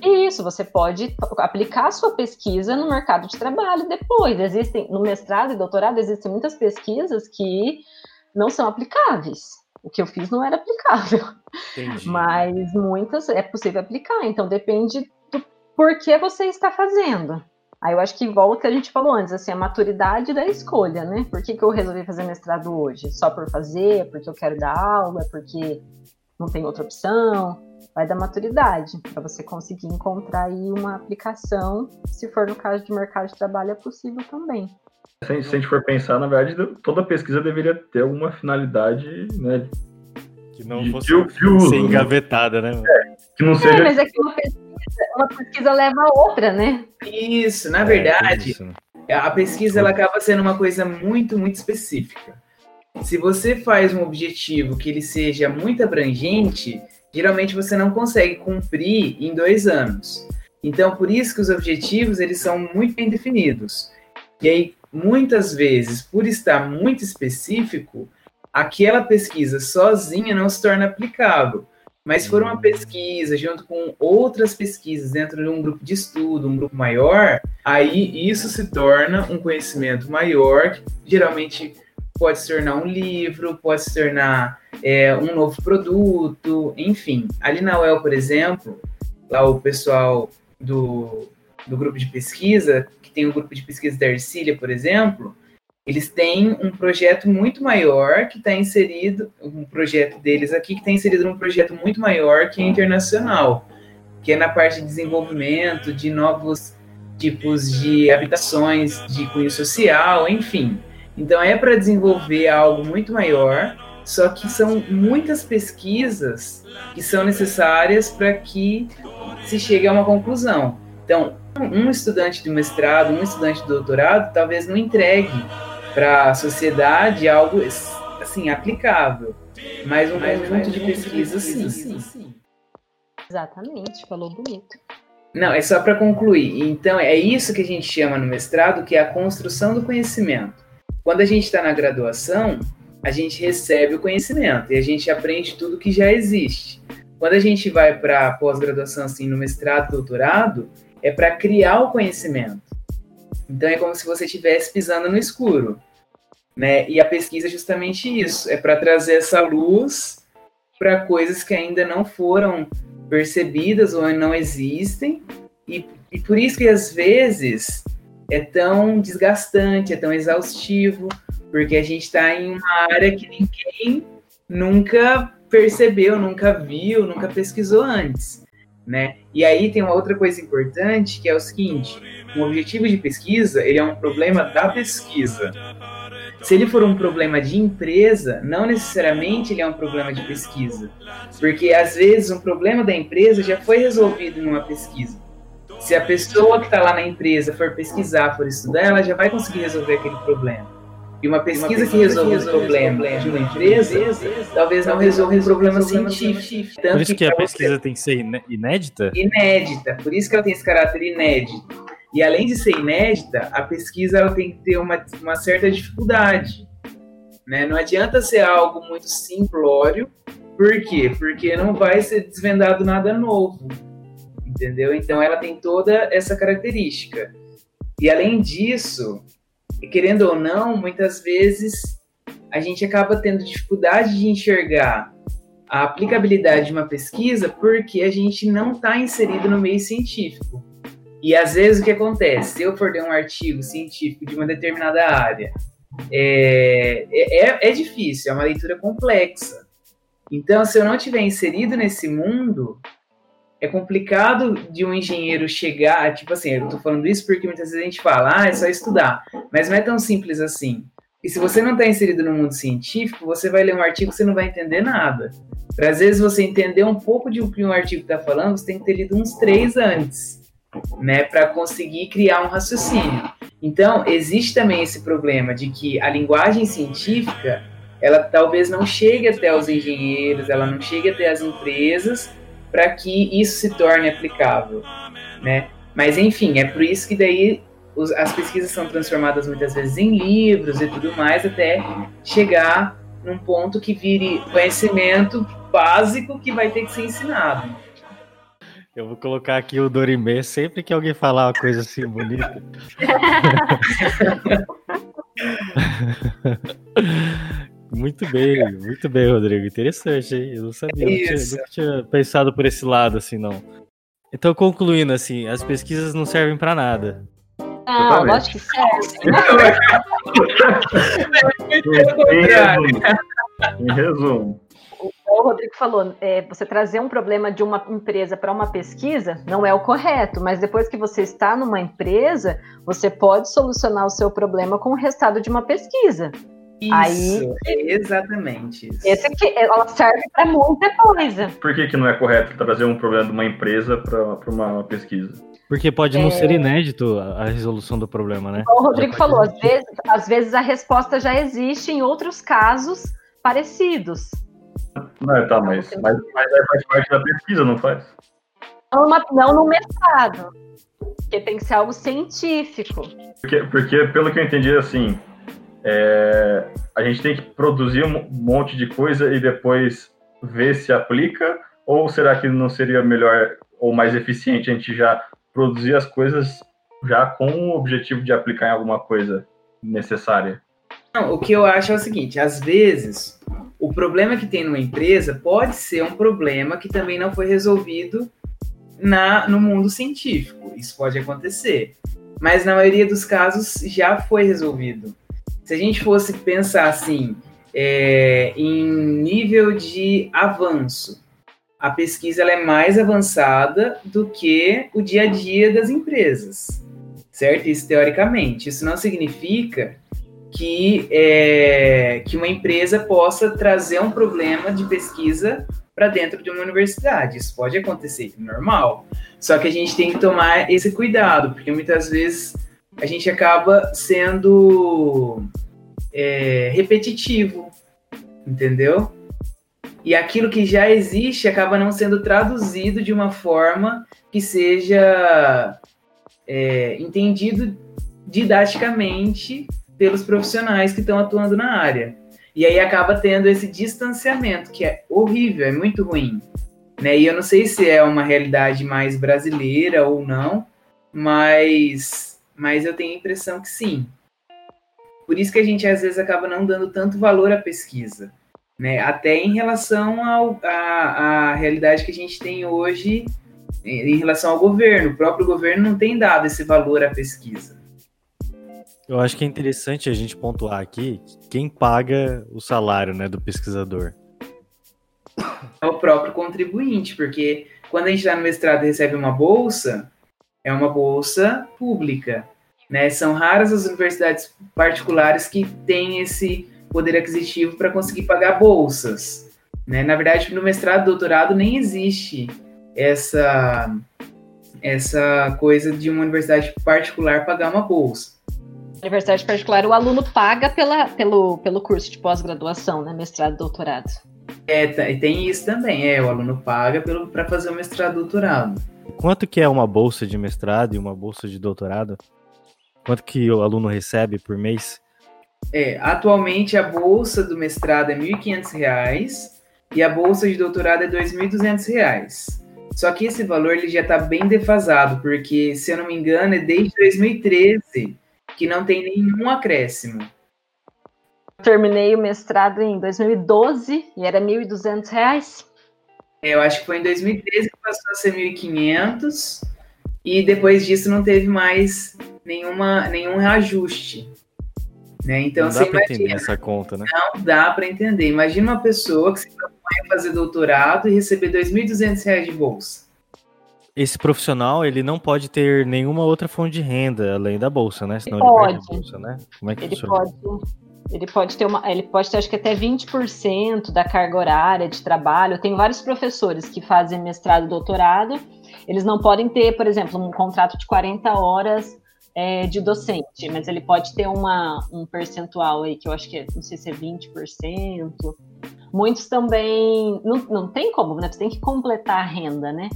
Isso, você pode aplicar a sua pesquisa no mercado de trabalho depois. Existem, no mestrado e doutorado, existem muitas pesquisas que não são aplicáveis o que eu fiz não era aplicável. Entendi. Mas muitas é possível aplicar, então depende do porquê você está fazendo. Aí eu acho que volta o que a gente falou antes, assim, a maturidade da escolha, né? Por que, que eu resolvi fazer mestrado hoje? Só por fazer? Porque eu quero dar aula? Porque não tem outra opção? Vai da maturidade, para você conseguir encontrar aí uma aplicação. Se for no caso de mercado de trabalho, é possível também. Se a, gente, for pensar, na verdade, toda pesquisa deveria ter alguma finalidade, né? Que não fosse de, de uso, ser né? engavetada, né? É, que não seja... É, mas é que uma pesquisa, uma pesquisa leva a outra, né? Isso, na verdade, é, isso, né? a pesquisa ela acaba sendo uma coisa muito, muito específica. Se você faz um objetivo que ele seja muito abrangente, geralmente você não consegue cumprir em dois anos. Então, por isso que os objetivos eles são muito bem definidos. E aí, muitas vezes, por estar muito específico, aquela pesquisa sozinha não se torna aplicável. Mas se for uma pesquisa junto com outras pesquisas dentro de um grupo de estudo, um grupo maior, aí isso se torna um conhecimento maior, que geralmente pode se tornar um livro, pode se tornar é, um novo produto, enfim. Ali na UEL, por exemplo, lá o pessoal do, do grupo de pesquisa tem o grupo de pesquisa da Ercília, por exemplo, eles têm um projeto muito maior que está inserido, um projeto deles aqui que está inserido num projeto muito maior que é internacional, que é na parte de desenvolvimento de novos tipos de habitações de cunho social, enfim. Então é para desenvolver algo muito maior, só que são muitas pesquisas que são necessárias para que se chegue a uma conclusão. Então, um estudante de mestrado, um estudante de doutorado, talvez não entregue para a sociedade algo assim aplicável, mas um mas, conjunto de pesquisa, sim. sim. Exatamente, falou bonito. Não, é só para concluir. Então, é isso que a gente chama no mestrado, que é a construção do conhecimento. Quando a gente está na graduação, a gente recebe o conhecimento e a gente aprende tudo que já existe. Quando a gente vai para pós-graduação, assim, no mestrado, doutorado, é para criar o conhecimento. Então é como se você estivesse pisando no escuro. Né? E a pesquisa é justamente isso, é para trazer essa luz para coisas que ainda não foram percebidas ou não existem, e, e por isso que às vezes é tão desgastante, é tão exaustivo, porque a gente está em uma área que ninguém nunca percebeu, nunca viu, nunca pesquisou antes né? E aí tem uma outra coisa importante que é o seguinte: um objetivo de pesquisa ele é um problema da pesquisa. Se ele for um problema de empresa, não necessariamente ele é um problema de pesquisa, porque às vezes um problema da empresa já foi resolvido em uma pesquisa. Se a pessoa que está lá na empresa for pesquisar, for estudar, ela já vai conseguir resolver aquele problema. E uma pesquisa, uma pesquisa que resolve o problema, problema de uma empresa, talvez não resolva um problema científico. Por isso que a pesquisa tem que ser inédita? Inédita, por isso que ela tem esse caráter inédito. E além de ser inédita, a pesquisa ela tem que ter uma, uma certa dificuldade. Né? Não adianta ser algo muito simplório. Por quê? Porque não vai ser desvendado nada novo. Entendeu? Então ela tem toda essa característica. E além disso, e querendo ou não, muitas vezes a gente acaba tendo dificuldade de enxergar a aplicabilidade de uma pesquisa porque a gente não está inserido no meio científico. E às vezes o que acontece? Se eu for ler um artigo científico de uma determinada área, é, é, é difícil, é uma leitura complexa. Então, se eu não tiver inserido nesse mundo, é complicado de um engenheiro chegar, tipo assim, eu tô falando isso porque muitas vezes a gente fala, ah, é só estudar, mas não é tão simples assim. E se você não está inserido no mundo científico, você vai ler um artigo e você não vai entender nada. Para às vezes você entender um pouco de o que um artigo está falando, você tem que ter lido uns três antes, né, para conseguir criar um raciocínio. Então, existe também esse problema de que a linguagem científica, ela talvez não chegue até os engenheiros, ela não chegue até as empresas para que isso se torne aplicável, né? Mas enfim, é por isso que daí os, as pesquisas são transformadas muitas vezes em livros e tudo mais, até chegar num ponto que vire conhecimento básico que vai ter que ser ensinado. Eu vou colocar aqui o Dorimê sempre que alguém falar uma coisa assim bonita. muito bem, muito bem, Rodrigo. Interessante, hein? Eu não sabia, nunca tinha, nunca tinha pensado por esse lado assim, não. Então, concluindo, assim, as pesquisas não servem para nada. Não, lógico que serve. resumo, em resumo, o Rodrigo falou, é, você trazer um problema de uma empresa para uma pesquisa não é o correto, mas depois que você está numa empresa, você pode solucionar o seu problema com o resultado de uma pesquisa. Isso, Aí, exatamente. Isso. Esse aqui, ela serve para muita coisa. Por que, que não é correto trazer um problema de uma empresa para uma pesquisa? Porque pode não é... ser inédito a resolução do problema, né? o Rodrigo falou, às vezes, às vezes a resposta já existe em outros casos parecidos. Não, tá, mas, mas, mas aí faz parte da pesquisa, não faz? Não, não no mestrado. Porque tem que ser algo científico. Porque, porque pelo que eu entendi, assim, é, a gente tem que produzir um monte de coisa e depois ver se aplica, ou será que não seria melhor ou mais eficiente a gente já produzir as coisas já com o objetivo de aplicar em alguma coisa necessária? Não, o que eu acho é o seguinte, às vezes o problema que tem numa empresa pode ser um problema que também não foi resolvido na, no mundo científico. Isso pode acontecer. Mas na maioria dos casos já foi resolvido. Se a gente fosse pensar assim, é, em nível de avanço, a pesquisa é mais avançada do que o dia a dia das empresas, certo? Isso teoricamente. Isso não significa que, é, que uma empresa possa trazer um problema de pesquisa para dentro de uma universidade. Isso pode acontecer, normal. Só que a gente tem que tomar esse cuidado, porque muitas vezes a gente acaba sendo é, repetitivo, entendeu? E aquilo que já existe acaba não sendo traduzido de uma forma que seja é, entendido didaticamente pelos profissionais que estão atuando na área. E aí acaba tendo esse distanciamento, que é horrível, é muito ruim. Né? E eu não sei se é uma realidade mais brasileira ou não, mas, mas eu tenho a impressão que sim. Por isso que a gente às vezes acaba não dando tanto valor à pesquisa, né? Até em relação à realidade que a gente tem hoje em relação ao governo. O próprio governo não tem dado esse valor à pesquisa. Eu acho que é interessante a gente pontuar aqui quem paga o salário né, do pesquisador. É o próprio contribuinte, porque quando a gente está no mestrado e recebe uma bolsa, é uma bolsa pública. Né? São raras as universidades particulares que têm esse poder aquisitivo para conseguir pagar bolsas. Né? Na verdade, no mestrado e doutorado nem existe essa, essa coisa de uma universidade particular pagar uma bolsa universidade particular, o aluno paga pela, pelo, pelo curso de pós-graduação, né? Mestrado e doutorado. É, tem isso também, é, o aluno paga para fazer o mestrado e doutorado. Quanto que é uma bolsa de mestrado e uma bolsa de doutorado? Quanto que o aluno recebe por mês? É, atualmente a bolsa do mestrado é R$ 1.500 e a bolsa de doutorado é R$ 2.200. Só que esse valor ele já está bem defasado, porque, se eu não me engano, é desde 2013 que não tem nenhum acréscimo. Terminei o mestrado em 2012 e era R$ 1.200. É, eu acho que foi em 2013 que passou a ser 1.500 e depois disso não teve mais nenhuma, nenhum reajuste. Né? Então, não dá para entender essa conta, né? Não dá para entender. Imagina uma pessoa que se propõe a fazer doutorado e receber R$ 2.200 de bolsa esse profissional ele não pode ter nenhuma outra fonte de renda além da bolsa, né? Senão ele, ele pode. bolsa, né? Como é que ele funciona? pode. Ele pode ter uma, ele pode ter acho que até 20% da carga horária de trabalho. Tem vários professores que fazem mestrado e doutorado. Eles não podem ter, por exemplo, um contrato de 40 horas é, de docente, mas ele pode ter uma, um percentual aí, que eu acho que é, não sei se é 20%. Muitos também. Não, não tem como, né? Você tem que completar a renda, né?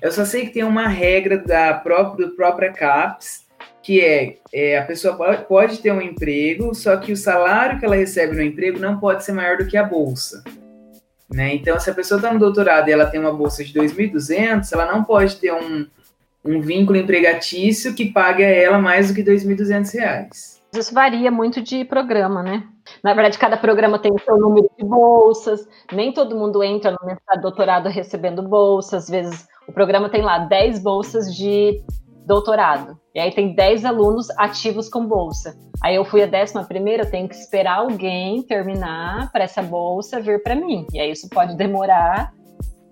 Eu só sei que tem uma regra da própria, do própria CAPES, que é, é, a pessoa pode, ter um emprego, só que o salário que ela recebe no emprego não pode ser maior do que a bolsa. Né? Então, se a pessoa está no doutorado e ela tem uma bolsa de 2.200, ela não pode ter um, um vínculo empregatício que pague a ela mais do que R$ 2.200. Isso varia muito de programa, né? Na verdade, cada programa tem o seu número de bolsas, nem todo mundo entra no mestrado doutorado recebendo bolsas, às vezes o programa tem lá 10 bolsas de doutorado, e aí tem 10 alunos ativos com bolsa. Aí eu fui a décima primeira, eu tenho que esperar alguém terminar para essa bolsa vir para mim, e aí isso pode demorar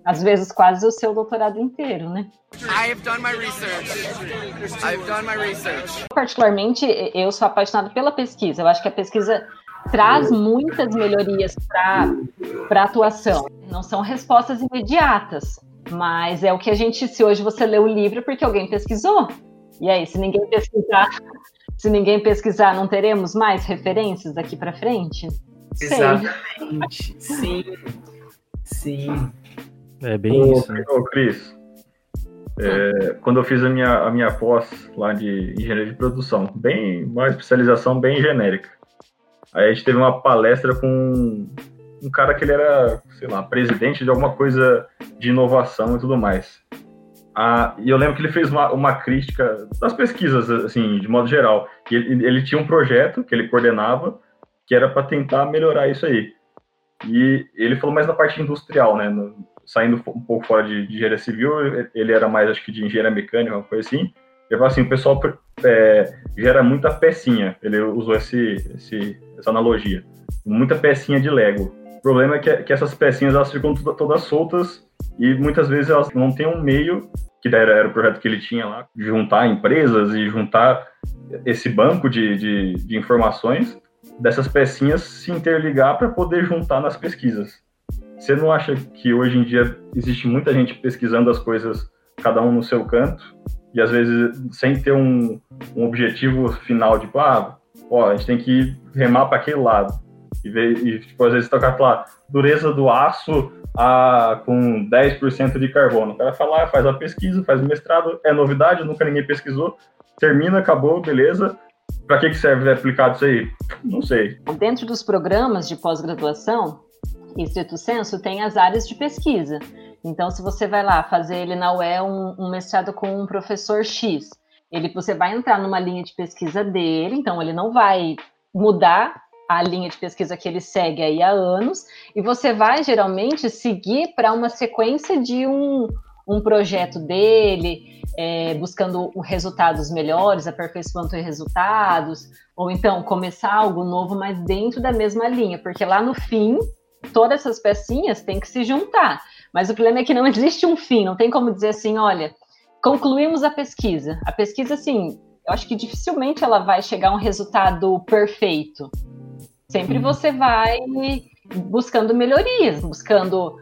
às vezes quase o seu doutorado inteiro, né? I have done my research. I've done my research. Particularmente, eu sou apaixonada pela pesquisa. Eu acho que a pesquisa traz muitas melhorias para a atuação. Não são respostas imediatas, mas é o que a gente, se hoje você lê o livro, é porque alguém pesquisou. E aí, se ninguém pesquisar, se ninguém pesquisar, não teremos mais referências daqui para frente? Exatamente. Sim. Sim. É bem ô, isso. Né? Ô, Cris, é, quando eu fiz a minha, a minha pós lá de engenharia de produção, bem uma especialização bem genérica. Aí a gente teve uma palestra com um cara que ele era, sei lá, presidente de alguma coisa de inovação e tudo mais. Ah, e eu lembro que ele fez uma, uma crítica das pesquisas, assim, de modo geral. E ele, ele tinha um projeto que ele coordenava que era para tentar melhorar isso aí. E ele falou mais na parte industrial, né? No, saindo um pouco fora de, de engenharia civil, ele era mais, acho que, de engenharia mecânica, uma coisa assim. Ele falou assim, o pessoal é, gera muita pecinha, ele usou esse, esse, essa analogia, muita pecinha de Lego. Problema é que, que essas pecinhas, elas ficam todas, todas soltas e muitas vezes elas não têm um meio, que era, era o projeto que ele tinha lá, de juntar empresas e juntar esse banco de, de, de informações dessas pecinhas se interligar para poder juntar nas pesquisas. Você não acha que hoje em dia existe muita gente pesquisando as coisas, cada um no seu canto, e às vezes sem ter um, um objetivo final, tipo, ah, ó, a gente tem que remar para aquele lado. E, e tipo, às vezes tocar lá, dureza do aço a, com 10% de carbono. O cara fala, faz a pesquisa, faz o mestrado, é novidade, nunca ninguém pesquisou, termina, acabou, beleza. Para que, que serve aplicado isso aí? Não sei. Dentro dos programas de pós-graduação, estrito senso, tem as áreas de pesquisa. Então, se você vai lá fazer ele na UE um, um mestrado com um professor X, ele, você vai entrar numa linha de pesquisa dele, então ele não vai mudar a linha de pesquisa que ele segue aí há anos, e você vai geralmente seguir para uma sequência de um, um projeto dele, é, buscando resultados melhores, aperfeiçoando resultados, ou então começar algo novo, mas dentro da mesma linha, porque lá no fim todas essas pecinhas têm que se juntar. Mas o problema é que não existe um fim, não tem como dizer assim, olha, concluímos a pesquisa. A pesquisa, assim, eu acho que dificilmente ela vai chegar a um resultado perfeito. Sempre uhum. você vai buscando melhorias, buscando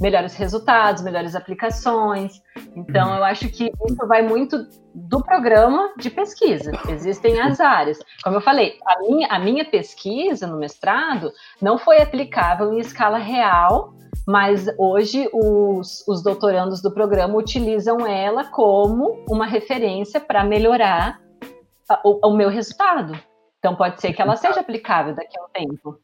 melhores resultados, melhores aplicações. Então, uhum. eu acho que isso vai muito do programa de pesquisa. Existem as áreas. Como eu falei, a minha, a minha pesquisa no mestrado não foi aplicável em escala real, mas hoje os, os doutorandos do programa utilizam ela como uma referência para melhorar o, o meu resultado. Então, pode ser que ela seja aplicável daqui a um tempo.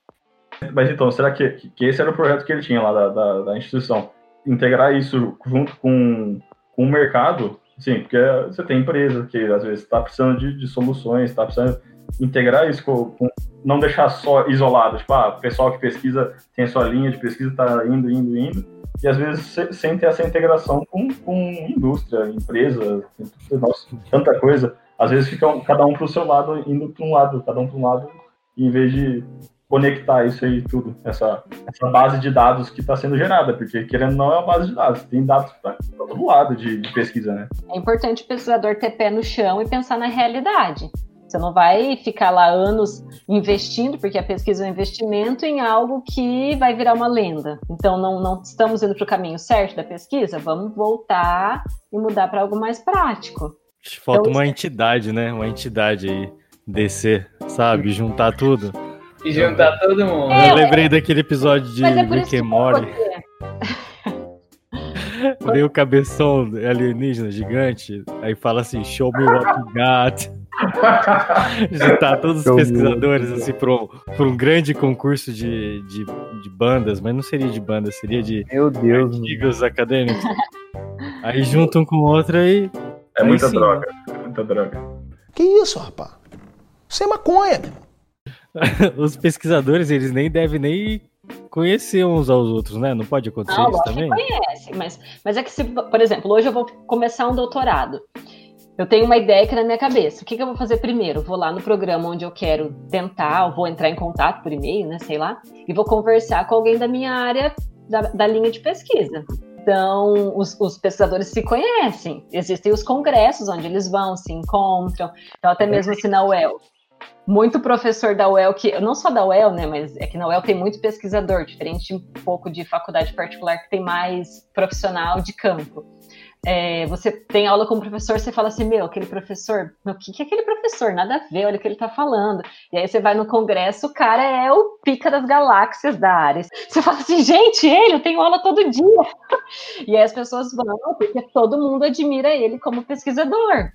Mas então, será que, que esse era o projeto que ele tinha lá da, da, da instituição? Integrar isso junto com, com o mercado? Sim, porque você tem empresa que às vezes está precisando de, de soluções, está precisando integrar isso com, com, não deixar só isolado, tipo, ah, o pessoal que pesquisa tem a sua linha de pesquisa, está indo, indo, indo, e às vezes sem ter essa integração com, com indústria, empresa, nossa, tanta coisa. Às vezes fica cada um para o seu lado, indo para um lado, cada um para um lado, em vez de conectar isso aí tudo, essa, essa base de dados que está sendo gerada, porque querendo não é uma base de dados, tem dados para todo lado de, de, pesquisa, né? É importante o pesquisador ter pé no chão e pensar na realidade. Você não vai ficar lá anos investindo, porque a pesquisa é um investimento em algo que vai virar uma lenda. Então, não, não estamos indo para o caminho certo da pesquisa? Vamos voltar e mudar para algo mais prático. Falta então, uma entidade, né? Uma entidade aí, descer, sabe? Juntar tudo. E juntar todo mundo. É, eu lembrei daquele episódio de é Rick and Morty. Veio o cabeção alienígena gigante, aí fala assim, show me what you got. Juntar todos os pesquisadores assim para um, um grande concurso de, de, de, bandas, mas não seria de bandas, seria de Meu Deus, artigos acadêmicos. Aí juntam um com o outro e. É muita sim, droga, é muita droga. Que isso, rapaz? Isso é maconha, meu. Os pesquisadores, eles nem devem nem conhecer uns aos outros, né? Não pode acontecer não, isso também? conhece, mas, mas é que se, por exemplo, hoje eu vou começar um doutorado. Eu tenho uma ideia aqui na minha cabeça. O que, que eu vou fazer primeiro? Vou lá no programa onde eu quero tentar, ou vou entrar em contato por e-mail, né? Sei lá, e vou conversar com alguém da minha área, da, da linha de pesquisa. Então, os, os, pesquisadores se conhecem. Existem os congressos onde eles vão, se encontram. Então, até mesmo assim na UEL. Muito professor da UEL, que não só da UEL, né, mas é que na UEL tem muito pesquisador, diferente um pouco de faculdade particular que tem mais profissional de campo é, você tem aula com o professor, você fala assim, meu, aquele professor, o que, que é aquele professor? Nada a ver, olha o que ele tá falando. E aí você vai no congresso, o cara é o pica das galáxias da área. Você fala assim, gente, ele, eu tenho aula todo dia. E aí as pessoas vão, porque todo mundo admira ele como pesquisador.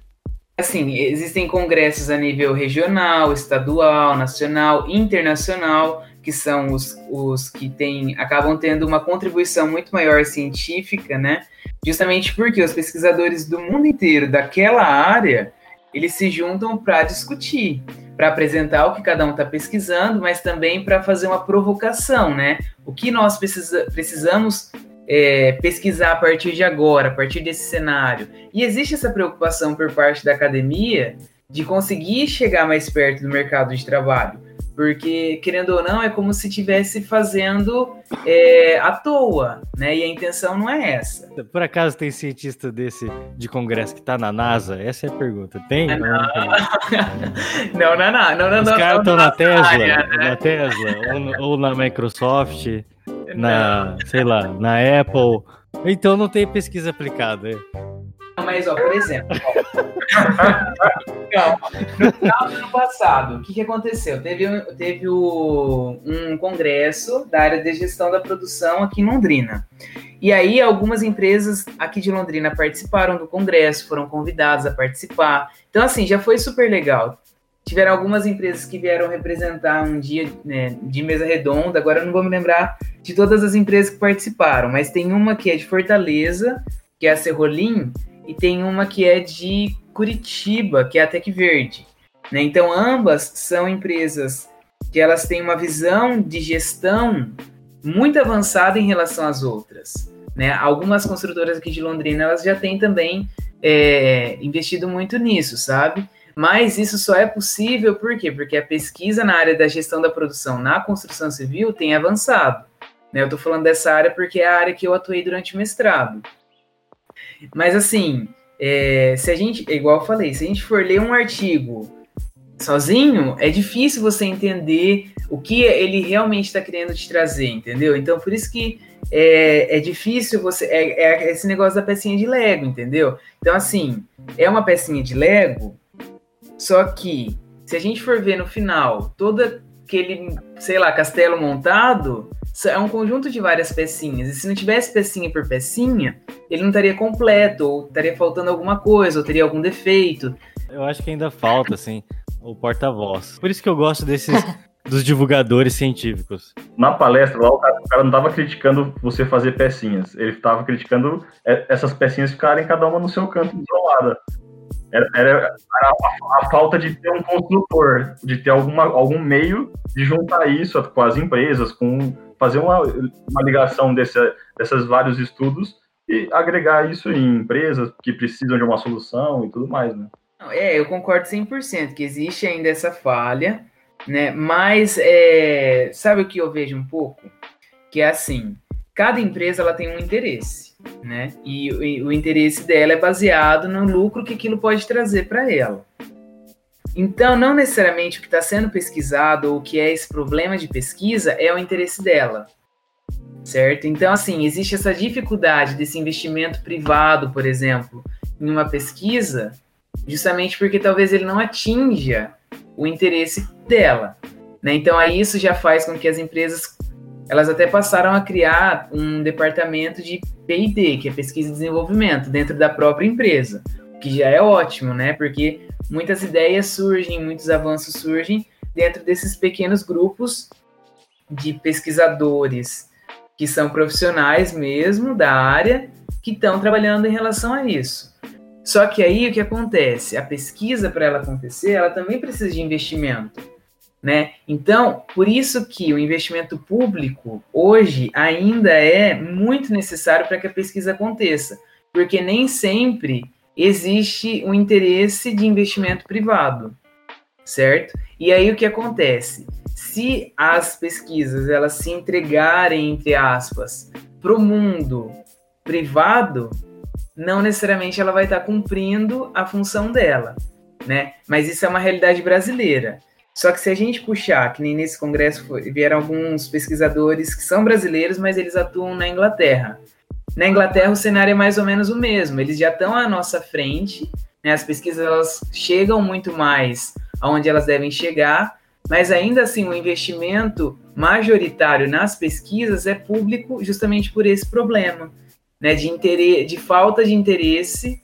Assim, existem congressos a nível regional, estadual, nacional, internacional, que são os, os que tem, acabam tendo uma contribuição muito maior científica, né? Justamente porque os pesquisadores do mundo inteiro daquela área eles se juntam para discutir, para apresentar o que cada um está pesquisando, mas também para fazer uma provocação, né? O que nós precisa, precisamos é, pesquisar a partir de agora, a partir desse cenário. E existe essa preocupação por parte da academia de conseguir chegar mais perto do mercado de trabalho. Porque, querendo ou não, é como se estivesse fazendo é, à toa, né? E a intenção não é essa. Por acaso tem cientista desse de congresso que está na NASA? Essa é a pergunta. Tem? Não, não, não, não, não, não Os caras estão na, Tesla, área, né? na Tesla, ou, ou na Microsoft, na, sei lá, na Apple. Então não tem pesquisa aplicada. Mas, ó, por exemplo, ó, no final do ano passado, o que, que aconteceu? Teve, teve o, um congresso da área de gestão da produção aqui em Londrina. E aí, algumas empresas aqui de Londrina participaram do congresso, foram convidadas a participar. Então, assim, já foi super legal. Tiveram algumas empresas que vieram representar um dia né, de mesa redonda. Agora eu não vou me lembrar de todas as empresas que participaram, mas tem uma que é de Fortaleza, que é a Serrolim, e tem uma que é de Curitiba, que é a Tec Verde. Né? Então, ambas são empresas que elas têm uma visão de gestão muito avançada em relação às outras. Né? Algumas construtoras aqui de Londrina elas já têm também é, investido muito nisso, sabe? Mas isso só é possível por quê? Porque a pesquisa na área da gestão da produção na construção civil tem avançado. Né? Eu estou falando dessa área porque é a área que eu atuei durante o mestrado. Mas assim, é, se a gente, igual eu falei, se a gente for ler um artigo sozinho, é difícil você entender o que ele realmente está querendo te trazer, entendeu? Então, por isso que é, é difícil você. É, é, esse negócio da pecinha de Lego, entendeu? Então, assim, é uma pecinha de Lego, só que se a gente for ver no final todo aquele, sei lá, castelo montado, é um conjunto de várias pecinhas. E se não tivesse pecinha por pecinha, ele não estaria completo, ou estaria faltando alguma coisa, ou teria algum defeito. Eu acho que ainda falta, assim, o porta-voz. Por isso que eu gosto desses. dos divulgadores científicos. Na palestra lá, o cara, o cara não estava criticando você fazer pecinhas, ele estava criticando é, essas pecinhas ficarem cada uma no seu canto isolada. Era, era, era a, a, falta de ter um construtor, de ter alguma, algum meio de juntar isso com as empresas, com fazer uma, uma ligação desse, desses vários estudos e agregar isso em empresas que precisam de uma solução e tudo mais, né? É, eu concordo 100% que existe ainda essa falha, né? Mas é, sabe o que eu vejo um pouco? Que é assim, cada empresa ela tem um interesse, né? E, e o interesse dela é baseado no lucro que aquilo pode trazer para ela. Então, não necessariamente o que está sendo pesquisado ou o que é esse problema de pesquisa é o interesse dela, certo? Então, assim, existe essa dificuldade desse investimento privado, por exemplo, em uma pesquisa, justamente porque talvez ele não atinja o interesse dela. Né? Então, aí isso já faz com que as empresas elas até passaram a criar um departamento de P&D, que é pesquisa e desenvolvimento, dentro da própria empresa, que já é ótimo, né? Porque muitas ideias surgem, muitos avanços surgem dentro desses pequenos grupos de pesquisadores que são profissionais mesmo da área que estão trabalhando em relação a isso. Só que aí o que acontece? A pesquisa para ela acontecer, ela também precisa de investimento, né? Então, por isso que o investimento público hoje ainda é muito necessário para que a pesquisa aconteça, porque nem sempre existe um interesse de investimento privado, certo? E aí o que acontece? Se as pesquisas elas se entregarem entre aspas para o mundo privado, não necessariamente ela vai estar cumprindo a função dela, né? Mas isso é uma realidade brasileira. Só que se a gente puxar, que nem nesse congresso vieram alguns pesquisadores que são brasileiros, mas eles atuam na Inglaterra. Na Inglaterra, o cenário é mais ou menos o mesmo. Eles já estão à nossa frente, né? as pesquisas elas chegam muito mais aonde elas devem chegar, mas ainda assim o investimento majoritário nas pesquisas é público justamente por esse problema, né? de, interesse, de falta de interesse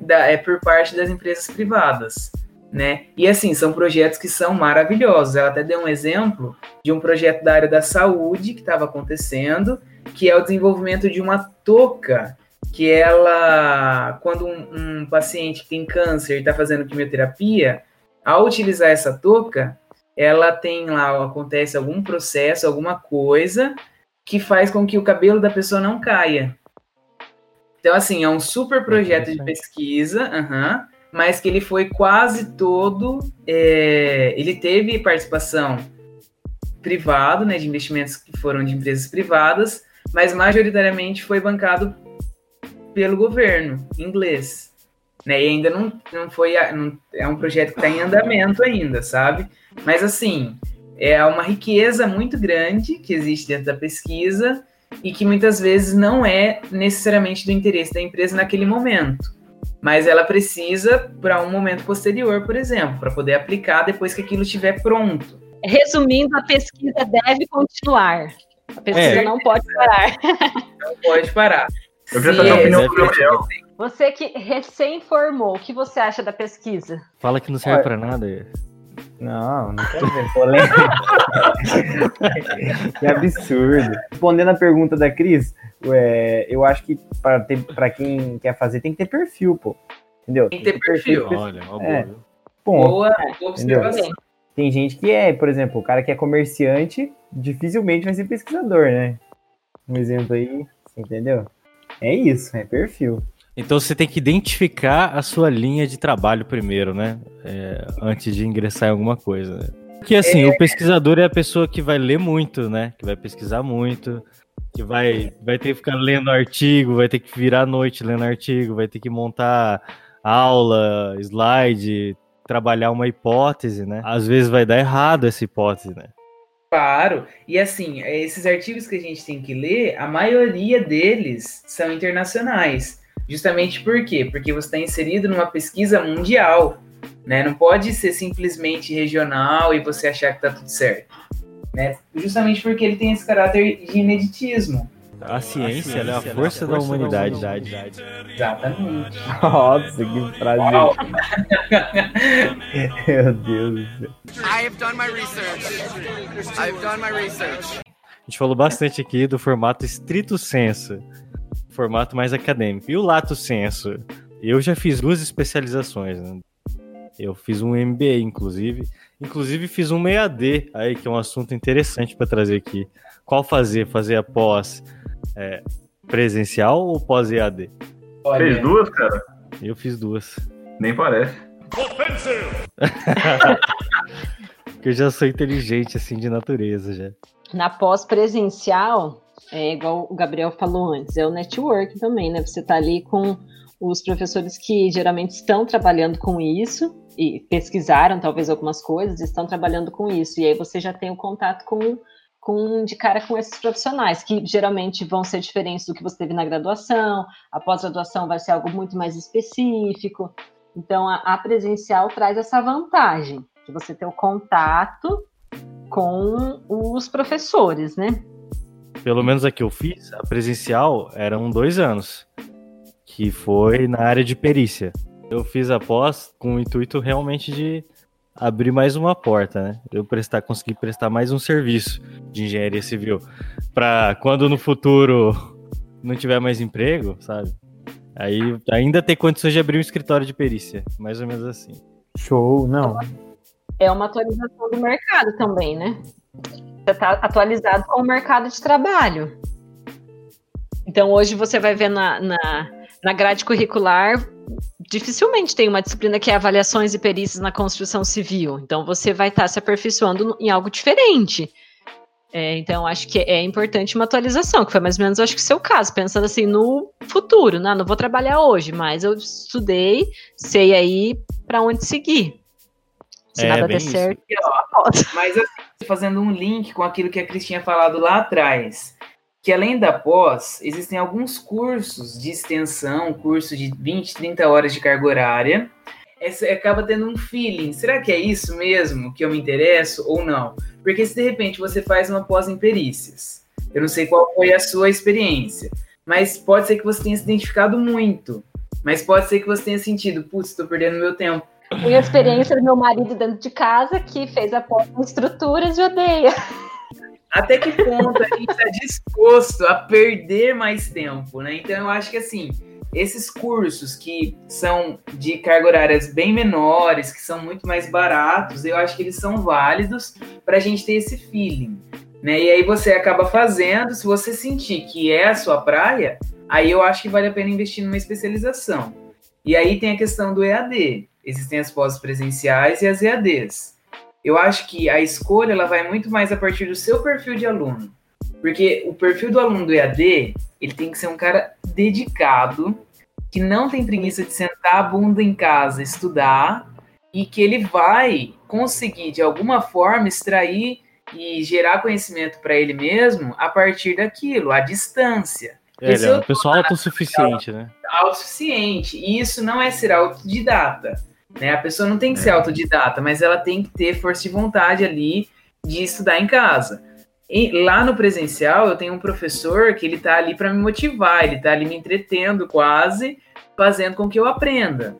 da, é, por parte das empresas privadas. Né? E assim, são projetos que são maravilhosos. Ela até deu um exemplo de um projeto da área da saúde que estava acontecendo, que é o desenvolvimento de uma touca que ela, quando um, um paciente que tem câncer está fazendo quimioterapia, ao utilizar essa touca, ela tem lá, acontece algum processo, alguma coisa que faz com que o cabelo da pessoa não caia. Então, assim, é um super projeto de pesquisa, mas que ele foi quase todo. É, ele teve participação privado, né, de investimentos que foram de empresas privadas, mas majoritariamente foi bancado pelo governo inglês. Né? E ainda não, não foi. Não, é um projeto que está em andamento ainda, sabe? Mas assim, é uma riqueza muito grande que existe dentro da pesquisa e que muitas vezes não é necessariamente do interesse da empresa naquele momento. Mas ela precisa para um momento posterior, por exemplo, para poder aplicar depois que aquilo estiver pronto. Resumindo, a pesquisa deve continuar. A pesquisa é. não pode parar. Não pode parar. Eu queria saber a opinião do Gabriel. Você que recém formou, o que você acha da pesquisa? Fala que não serve para nada. Não, não quero ver polêmica. que absurdo. Respondendo a pergunta da Cris, é, eu acho que para quem quer fazer tem que ter perfil, pô. Entendeu? Tem que ter perfil. perfil. Olha, uma é. boa. Ponto. Boa, boa observação. Tem gente que é, por exemplo, o cara que é comerciante dificilmente vai ser pesquisador, né? Um exemplo aí, entendeu? É isso, é perfil. Então você tem que identificar a sua linha de trabalho primeiro, né? É, antes de ingressar em alguma coisa. Né? Porque assim, é... o pesquisador é a pessoa que vai ler muito, né? Que vai pesquisar muito, que vai, vai ter que ficar lendo artigo, vai ter que virar à noite lendo artigo, vai ter que montar aula, slide, trabalhar uma hipótese, né? Às vezes vai dar errado essa hipótese, né? Claro, e assim, esses artigos que a gente tem que ler, a maioria deles são internacionais. Justamente por quê? Porque você está inserido numa pesquisa mundial, né? Não pode ser simplesmente regional e você achar que está tudo certo, né? Justamente porque ele tem esse caráter de ineditismo. A ciência, é a força, é a força da, humanidade. Da humanidade. Exatamente. Nossa, que frase. Meu Deus do céu. I have done my research. I've done my research. A gente falou bastante aqui do formato estrito senso, formato mais acadêmico. E o lato senso? Eu já fiz duas especializações, né? Eu fiz um MBA, inclusive. Inclusive fiz um EAD aí, que é um assunto interessante para trazer aqui. Qual fazer? Fazer após é, presencial ou pós-EAD? Fez duas, cara? Eu fiz duas. Nem parece. Porque eu já sou inteligente, assim, de natureza, já. Na pós-presencial, é igual o Gabriel falou antes, é o network também, né? Você tá ali com os professores que geralmente estão trabalhando com isso e pesquisaram talvez algumas coisas, estão trabalhando com isso. E aí você já tem o contato com, com de cara com esses profissionais, que geralmente vão ser diferentes do que você teve na graduação, a pós-graduação vai ser algo muito mais específico. Então a, a presencial traz essa vantagem de você ter o contato com os professores, né? Pelo menos a que eu fiz, a presencial eram dois anos, que foi na área de perícia. Eu fiz a pós com o intuito realmente de abrir mais uma porta, né? Eu prestar, conseguir prestar mais um serviço de engenharia civil para quando no futuro não tiver mais emprego, sabe? Aí ainda ter condições de abrir um escritório de perícia, mais ou menos assim. Show, não. É uma atualização do mercado também, né? Você está atualizado com o mercado de trabalho. Então, hoje você vai ver na, na, na grade curricular, dificilmente tem uma disciplina que é avaliações e perícias na construção civil. Então, você vai estar tá se aperfeiçoando em algo diferente. É, então, acho que é importante uma atualização, que foi mais ou menos, acho que o seu caso, pensando assim no futuro, né? Não vou trabalhar hoje, mas eu estudei, sei aí para onde seguir. Se É, nada der isso. certo, eu. Mas assim, fazendo um link com aquilo que a Cris tinha falado lá atrás, que além da pós, existem alguns cursos de extensão, curso de 20, 30 horas de carga horária. Essa acaba tendo um feeling. Será que é isso mesmo que eu me interesso ou não? Porque se de repente você faz uma pós em perícias, eu não sei qual foi a sua experiência, mas pode ser que você tenha se identificado muito. Mas pode ser que você tenha sentido, putz, estou perdendo meu tempo. Tenho a experiência do meu marido dentro de casa, que fez a pós em estruturas e odeia. Até que ponto a gente está disposto a perder mais tempo, né? Então eu acho que assim, esses cursos que são de carga horárias bem menores, que são muito mais baratos, eu acho que eles são válidos para a gente ter esse feeling, né? E aí você acaba fazendo, se você sentir que é a sua praia, aí eu acho que vale a pena investir numa especialização. E aí tem a questão do EAD. Existem as pós presenciais e as EADs eu acho que a escolha ela vai muito mais a partir do seu perfil de aluno. Porque o perfil do aluno do EAD, ele tem que ser um cara dedicado, que não tem preguiça de sentar a bunda em casa, estudar, e que ele vai conseguir, de alguma forma, extrair e gerar conhecimento para ele mesmo a partir daquilo, à distância. É, Esse ele é eu uma pessoa autossuficiente, né? autossuficiente. E isso não é ser autodidata. Né? A pessoa não tem que ser autodidata, mas ela tem que ter força de vontade ali de estudar em casa. E lá no presencial, eu tenho um professor que ele tá ali para me motivar, ele tá ali me entretendo quase, fazendo com que eu aprenda.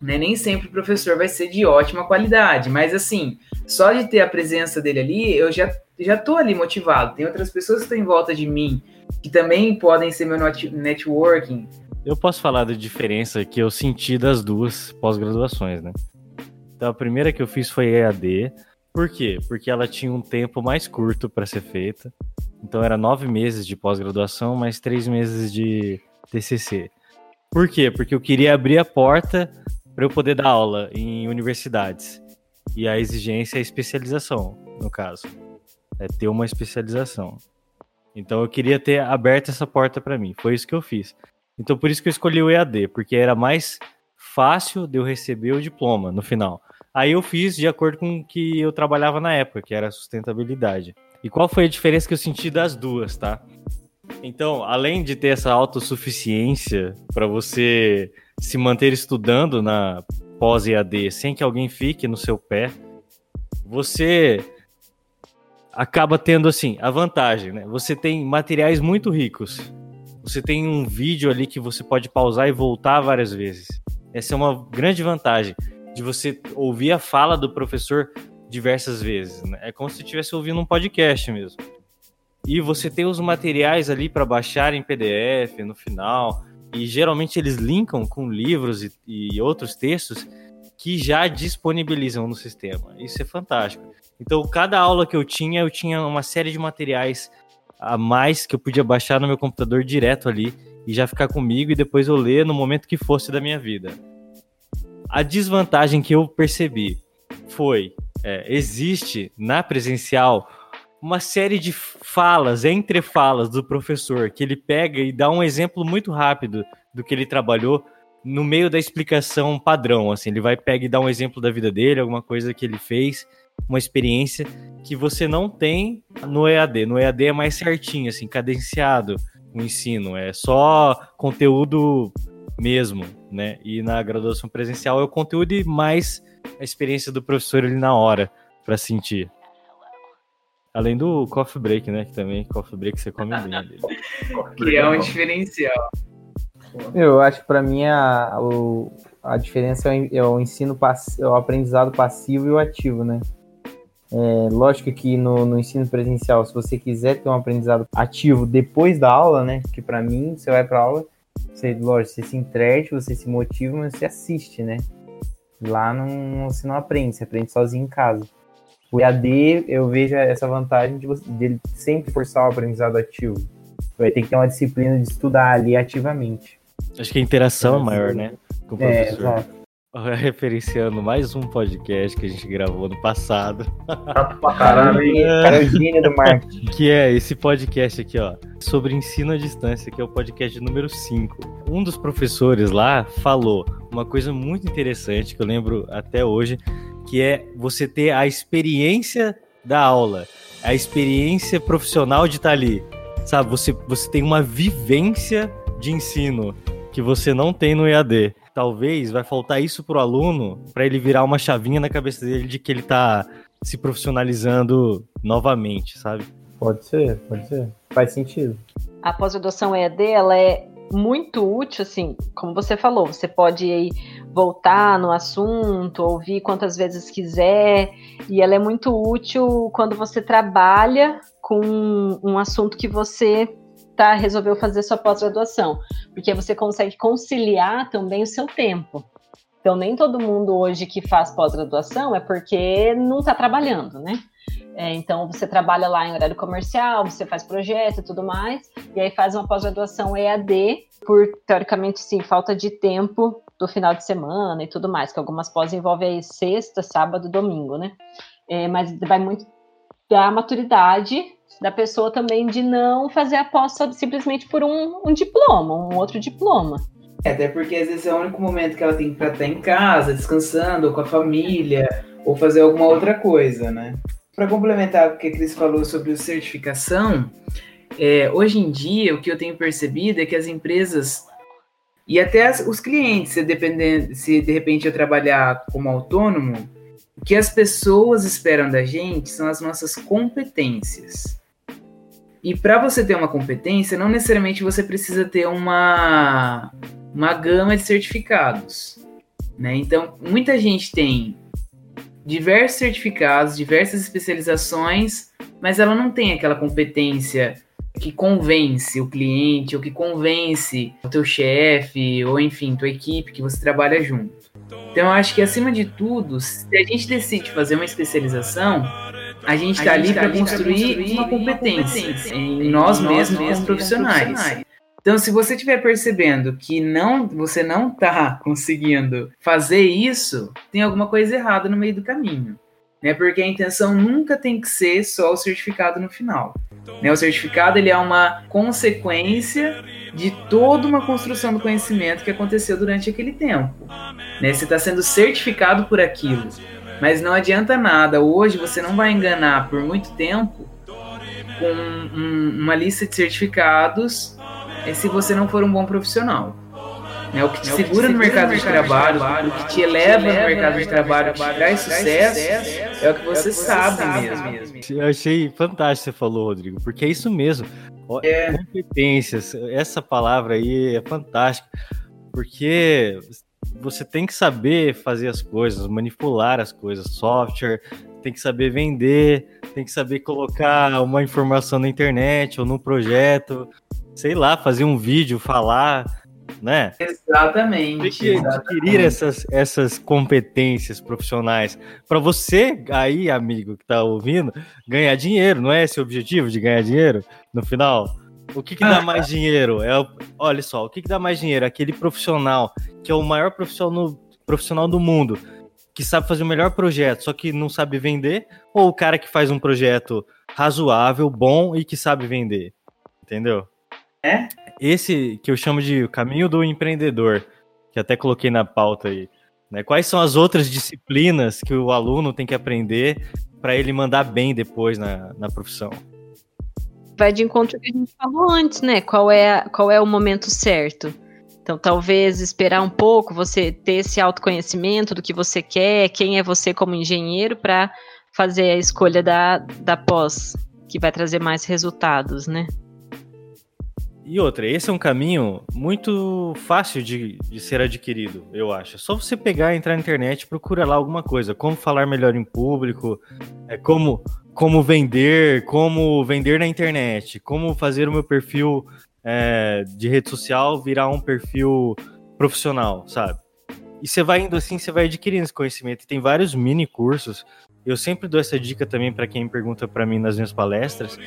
Né? Nem sempre o professor vai ser de ótima qualidade, mas assim, só de ter a presença dele ali, eu já, já tô ali motivado. Tem outras pessoas que estão em volta de mim que também podem ser meu net- networking, Eu posso falar da diferença que eu senti das duas pós-graduações, né? Então, a primeira que eu fiz foi EAD. Por quê? Porque ela tinha um tempo mais curto para ser feita. Então, era nove meses de pós-graduação, mais três meses de TCC. Por quê? Porque eu queria abrir a porta para eu poder dar aula em universidades. E a exigência é especialização, no caso. É ter uma especialização. Então, eu queria ter aberto essa porta para mim. Foi isso que eu fiz. Então por isso que eu escolhi o EAD, porque era mais fácil de eu receber o diploma no final. Aí eu fiz de acordo com o que eu trabalhava na época, que era sustentabilidade. E qual foi a diferença que eu senti das duas, tá? Então, além de ter essa autossuficiência para você se manter estudando na pós-EAD sem que alguém fique no seu pé, você acaba tendo assim a vantagem, né? Você tem materiais muito ricos você tem um vídeo ali que você pode pausar e voltar várias vezes. Essa é uma grande vantagem de você ouvir a fala do professor diversas vezes. Né? É como se estivesse ouvindo um podcast mesmo. E você tem os materiais ali para baixar em PDF no final. E geralmente eles linkam com livros e, e outros textos que já disponibilizam no sistema. Isso é fantástico. Então, cada aula que eu tinha, eu tinha uma série de materiais a mais que eu podia baixar no meu computador direto ali e já ficar comigo e depois eu ler no momento que fosse da minha vida. A desvantagem que eu percebi foi: é, existe na presencial uma série de falas, entre falas do professor, que ele pega e dá um exemplo muito rápido do que ele trabalhou no meio da explicação padrão, assim, ele vai pegar e dar um exemplo da vida dele, alguma coisa que ele fez, uma experiência que você não tem no EAD. No EAD é mais certinho, assim, cadenciado o ensino, é só conteúdo mesmo, né? E na graduação presencial é o conteúdo e mais a experiência do professor ali na hora para sentir. Além do coffee break, né? Que também coffee break você come bem. Ali. que é um diferencial. Eu acho que para mim a, a diferença é o, é ensino passivo, é o aprendizado passivo e o ativo, né? É, lógico que no, no, ensino presencial, se você quiser ter um aprendizado ativo depois da aula, né? Que para mim, você vai para aula, você, lógico, você se entrete, você se motiva, mas você assiste, né? Lá não, você não aprende, você aprende sozinho em casa. O EAD, eu vejo essa vantagem de você, dele sempre forçar o aprendizado ativo. Vai ter que ter uma disciplina de estudar ali ativamente. Acho que a interação é maior, né? Com o é, professor. É, exato. Referenciando mais um podcast que a gente gravou no passado. Chato pra caralho, hein? Cara, é do marketing. Que é esse podcast aqui, ó. Sobre ensino à distância, que é o podcast número 5. Um dos professores lá falou uma coisa muito interessante que eu lembro até hoje, que é você ter a experiência da aula, a experiência profissional de estar ali. Sabe, você, você tem uma vivência de ensino que você não tem no EAD talvez vai faltar isso pro aluno para ele virar uma chavinha na cabeça dele de que ele tá se profissionalizando novamente, sabe? Pode ser, pode ser. Faz sentido. A pós-graduação EAD, ela é muito útil, assim, como você falou, você pode aí voltar no assunto, ouvir quantas vezes quiser, e ela é muito útil quando você trabalha com um assunto que você tá, resolveu fazer sua pós-graduação, porque você consegue conciliar também o seu tempo. Então, nem todo mundo hoje que faz pós-graduação é porque não está trabalhando, né? É, então, você trabalha lá em horário comercial, você faz projeto e tudo mais, e aí faz uma pós-graduação EAD, por, teoricamente, sim, falta de tempo do final de semana e tudo mais, que algumas pós envolvem sexta, sábado, domingo, né? É, mas vai muito da maturidade da pessoa também de não fazer a pós simplesmente por um, um diploma, um outro diploma. É, até porque às vezes é o único momento que ela tem para estar em casa, descansando, ou com a família, ou fazer alguma outra coisa, né? Para complementar o que a Cris falou sobre certificação, é, hoje em dia o que eu tenho percebido é que as empresas e até as, os clientes, se, dependendo, se de repente eu trabalhar como autônomo, o que as pessoas esperam da gente são as nossas competências. E para você ter uma competência, não necessariamente você precisa ter uma, uma gama de certificados. Né? Então, muita gente tem diversos certificados, diversas especializações, mas ela não tem aquela competência que convence o cliente ou que convence o teu chefe ou enfim, tua equipe que você trabalha junto. Então eu acho que acima de tudo, se a gente decide fazer uma especialização, a gente está ali para construir, construir, uma competência, competência em nós, nós mesmos, mesmos profissionais. profissionais. Então, se você estiver percebendo que não, você não está conseguindo fazer isso, tem alguma coisa errada no meio do caminho. Né? Porque a intenção nunca tem que ser só o certificado no final. Né? O certificado ele é uma consequência de toda uma construção do conhecimento que aconteceu durante aquele tempo. Né? Você está sendo certificado por aquilo. Mas não adianta nada. Hoje você não vai enganar por muito tempo com um, uma lista de certificados é se você não for um bom profissional. É o que te, é segura, que no mercado, de, trabalho, trabalho, o que te eleva no mercado de trabalho, que te traz sucesso, é o que você, é o que você sabe, sabe mesmo. mesmo. Eu achei fantástico você falou, Rodrigo, porque é isso mesmo. É. Competências, essa palavra aí é fantástica, porque você tem que saber fazer as coisas, manipular as coisas, software, tem que saber vender, tem que saber colocar uma informação na internet ou no projeto, sei lá, fazer um vídeo, falar, né? Exatamente. Tem que adquirir essas, essas competências profissionais para você aí, amigo que está ouvindo, ganhar dinheiro, não é esse o objetivo de ganhar dinheiro no final? O que, que dá mais dinheiro? É, olha só, o que, que dá mais dinheiro? Aquele profissional que é o maior profissional, profissional do mundo, que sabe fazer o melhor projeto, só que não sabe vender, ou o cara que faz um projeto razoável, bom e que sabe vender? Entendeu? É? Esse que eu chamo de caminho do empreendedor, que que até coloquei na pauta aí. Né? Quais são as outras disciplinas que o aluno tem que aprender para ele mandar bem depois na, na profissão? Vai de encontro ao que a gente falou antes, né? Qual é, qual é o momento certo? Então, talvez esperar um pouco, você ter esse autoconhecimento do que você quer, quem é você como engenheiro, para fazer a escolha da, da pós, que vai trazer mais resultados, né? E outra, esse é um caminho muito fácil de, de ser adquirido, eu acho. É só você pegar, entrar na internet, procura lá alguma coisa, como falar melhor em público, é como como vender, como vender na internet, como fazer o meu perfil é, de rede social virar um perfil profissional, sabe? E você vai indo assim, você vai adquirindo esse conhecimento. E tem vários mini cursos eu sempre dou essa dica também para quem pergunta para mim nas minhas palestras,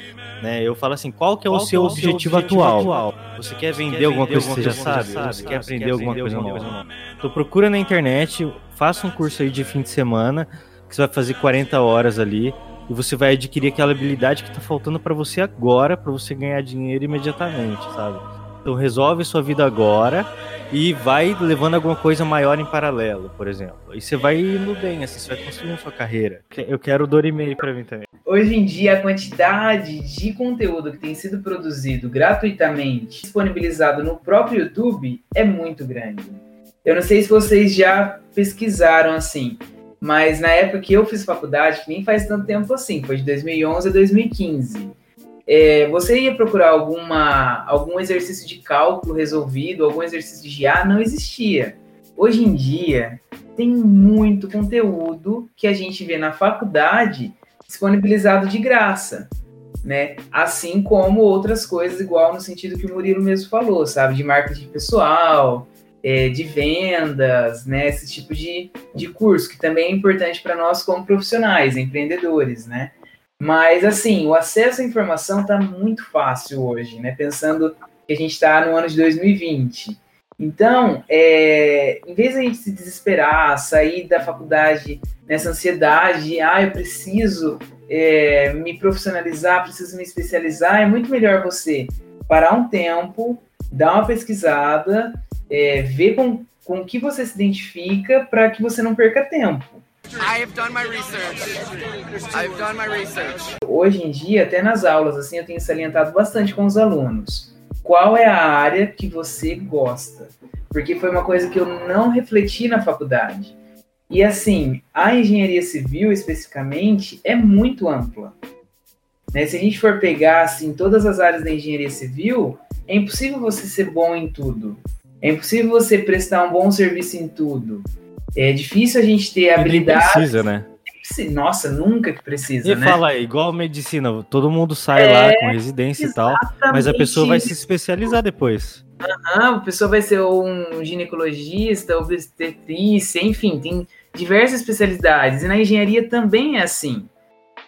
né? Eu falo assim, qual que é o qual seu é o objetivo, objetivo atual? atual? Você quer vender quer alguma coisa que você já sabe? sabe? Você quer aprender quer alguma coisa nova? Então procura na internet, faça um curso aí de fim de semana, que você vai fazer 40 horas ali, e você vai adquirir aquela habilidade que está faltando para você agora, para você ganhar dinheiro imediatamente, sabe? Então resolve sua vida agora e vai levando alguma coisa maior em paralelo, por exemplo. E você vai indo bem, assim, você vai construindo sua carreira. Eu quero o Dorimei para mim também. Hoje em dia, a quantidade de conteúdo que tem sido produzido gratuitamente, disponibilizado no próprio YouTube, é muito grande. Eu não sei se vocês já pesquisaram assim, mas na época que eu fiz faculdade, que nem faz tanto tempo assim, foi de 2011 a 2015 é, você ia procurar alguma, algum exercício de cálculo resolvido, algum exercício de GA, não existia. Hoje em dia, tem muito conteúdo que a gente vê na faculdade disponibilizado de graça, né? Assim como outras coisas, igual no sentido que o Murilo mesmo falou, sabe? De marketing pessoal, é, de vendas, né? Esse tipo de, de curso, que também é importante para nós como profissionais, empreendedores, né? Mas, assim, o acesso à informação está muito fácil hoje, né? Pensando que a gente está no ano de 2020. Então, é, em vez de a gente se desesperar, sair da faculdade nessa ansiedade, de, ah, eu preciso é, me profissionalizar, preciso me especializar, é muito melhor você parar um tempo, dar uma pesquisada, é, ver com, com que você se identifica para que você não perca tempo. I've done my research. I've done my research. Hoje em dia, até nas aulas, assim, eu tenho salientado bastante com os alunos. Qual é a área que você gosta? Porque foi uma coisa que eu não refleti na faculdade. E assim, a engenharia civil especificamente é muito ampla. Né? Se a gente for pegar assim todas as áreas da engenharia civil, é impossível você ser bom em tudo. É impossível você prestar um bom serviço em tudo. É difícil a gente ter habilidade. precisa, né? Nossa, nunca que precisa, e né? fala, igual medicina, todo mundo sai é, lá com residência e tal, mas a pessoa vai se especializar depois. Uhum, a pessoa vai ser um ginecologista, obstetrícia, enfim, tem diversas especialidades. E na engenharia também é assim.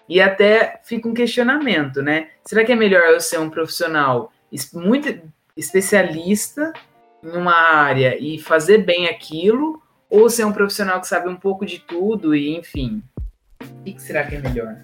E até fica um questionamento, né? Será que é melhor eu ser um profissional muito especialista em uma área e fazer bem aquilo, ou ser um profissional que sabe um pouco de tudo e, enfim. O que será que é melhor?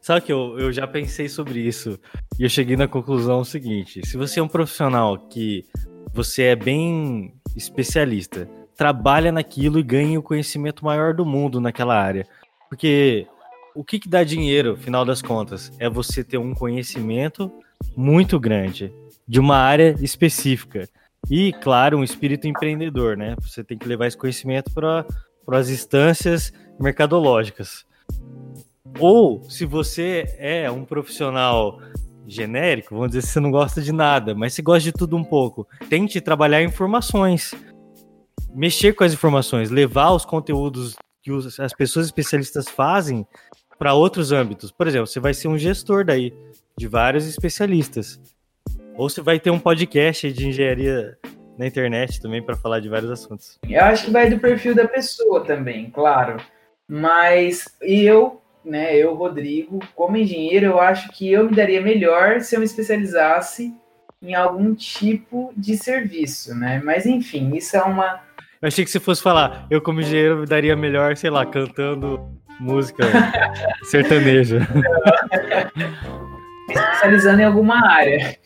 Sabe que eu, eu já pensei sobre isso e eu cheguei na conclusão seguinte: se você é um profissional que você é bem especialista, trabalha naquilo e ganha o conhecimento maior do mundo naquela área. Porque o que, que dá dinheiro, final das contas, é você ter um conhecimento muito grande de uma área específica. E, claro, um espírito empreendedor, né? Você tem que levar esse conhecimento para as instâncias mercadológicas. Ou, se você é um profissional genérico, vamos dizer, você não gosta de nada, mas você gosta de tudo um pouco, tente trabalhar informações. Mexer com as informações, levar os conteúdos que as pessoas especialistas fazem para outros âmbitos. Por exemplo, você vai ser um gestor daí, de vários especialistas. Ou você vai ter um podcast de engenharia na internet também para falar de vários assuntos. Eu acho que vai do perfil da pessoa também, claro. Mas eu, né, eu, Rodrigo, como engenheiro, eu acho que eu me daria melhor se eu me especializasse em algum tipo de serviço, né? Mas enfim, isso é uma. Eu achei que se fosse falar, eu como engenheiro me daria melhor, sei lá, cantando música sertaneja. especializando em alguma área.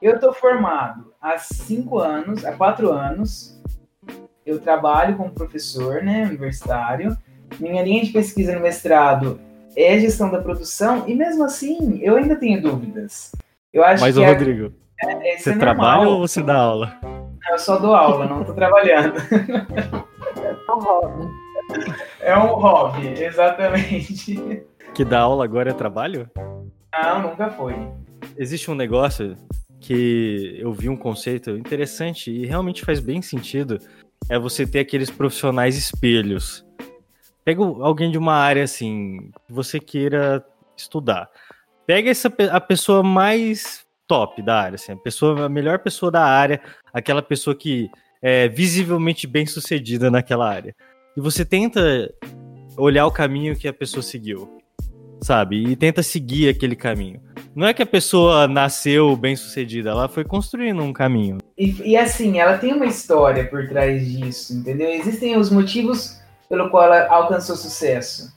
Eu tô formado há cinco anos, há quatro anos, eu trabalho como professor, né, universitário. Minha linha de pesquisa no mestrado é gestão da produção e mesmo assim eu ainda tenho dúvidas. Eu acho Mas, que ô, é- Rodrigo, é, isso você é trabalha ou você dá aula? Eu só dou aula, não tô trabalhando. É um hobby. É um hobby, exatamente. Que dar aula agora é trabalho? Não, nunca foi. Existe um negócio que eu vi um conceito interessante e realmente faz bem sentido. É você ter aqueles profissionais espelhos. Pega alguém de uma área assim que você queira estudar. Pega essa a pessoa mais top da área, assim, a pessoa a melhor pessoa da área, aquela pessoa que é visivelmente bem sucedida naquela área. E você tenta olhar o caminho que a pessoa seguiu, sabe? E tenta seguir aquele caminho. Não é que a pessoa nasceu bem sucedida, ela foi construindo um caminho. E, e assim, ela tem uma história por trás disso, entendeu? Existem os motivos pelo qual ela alcançou sucesso.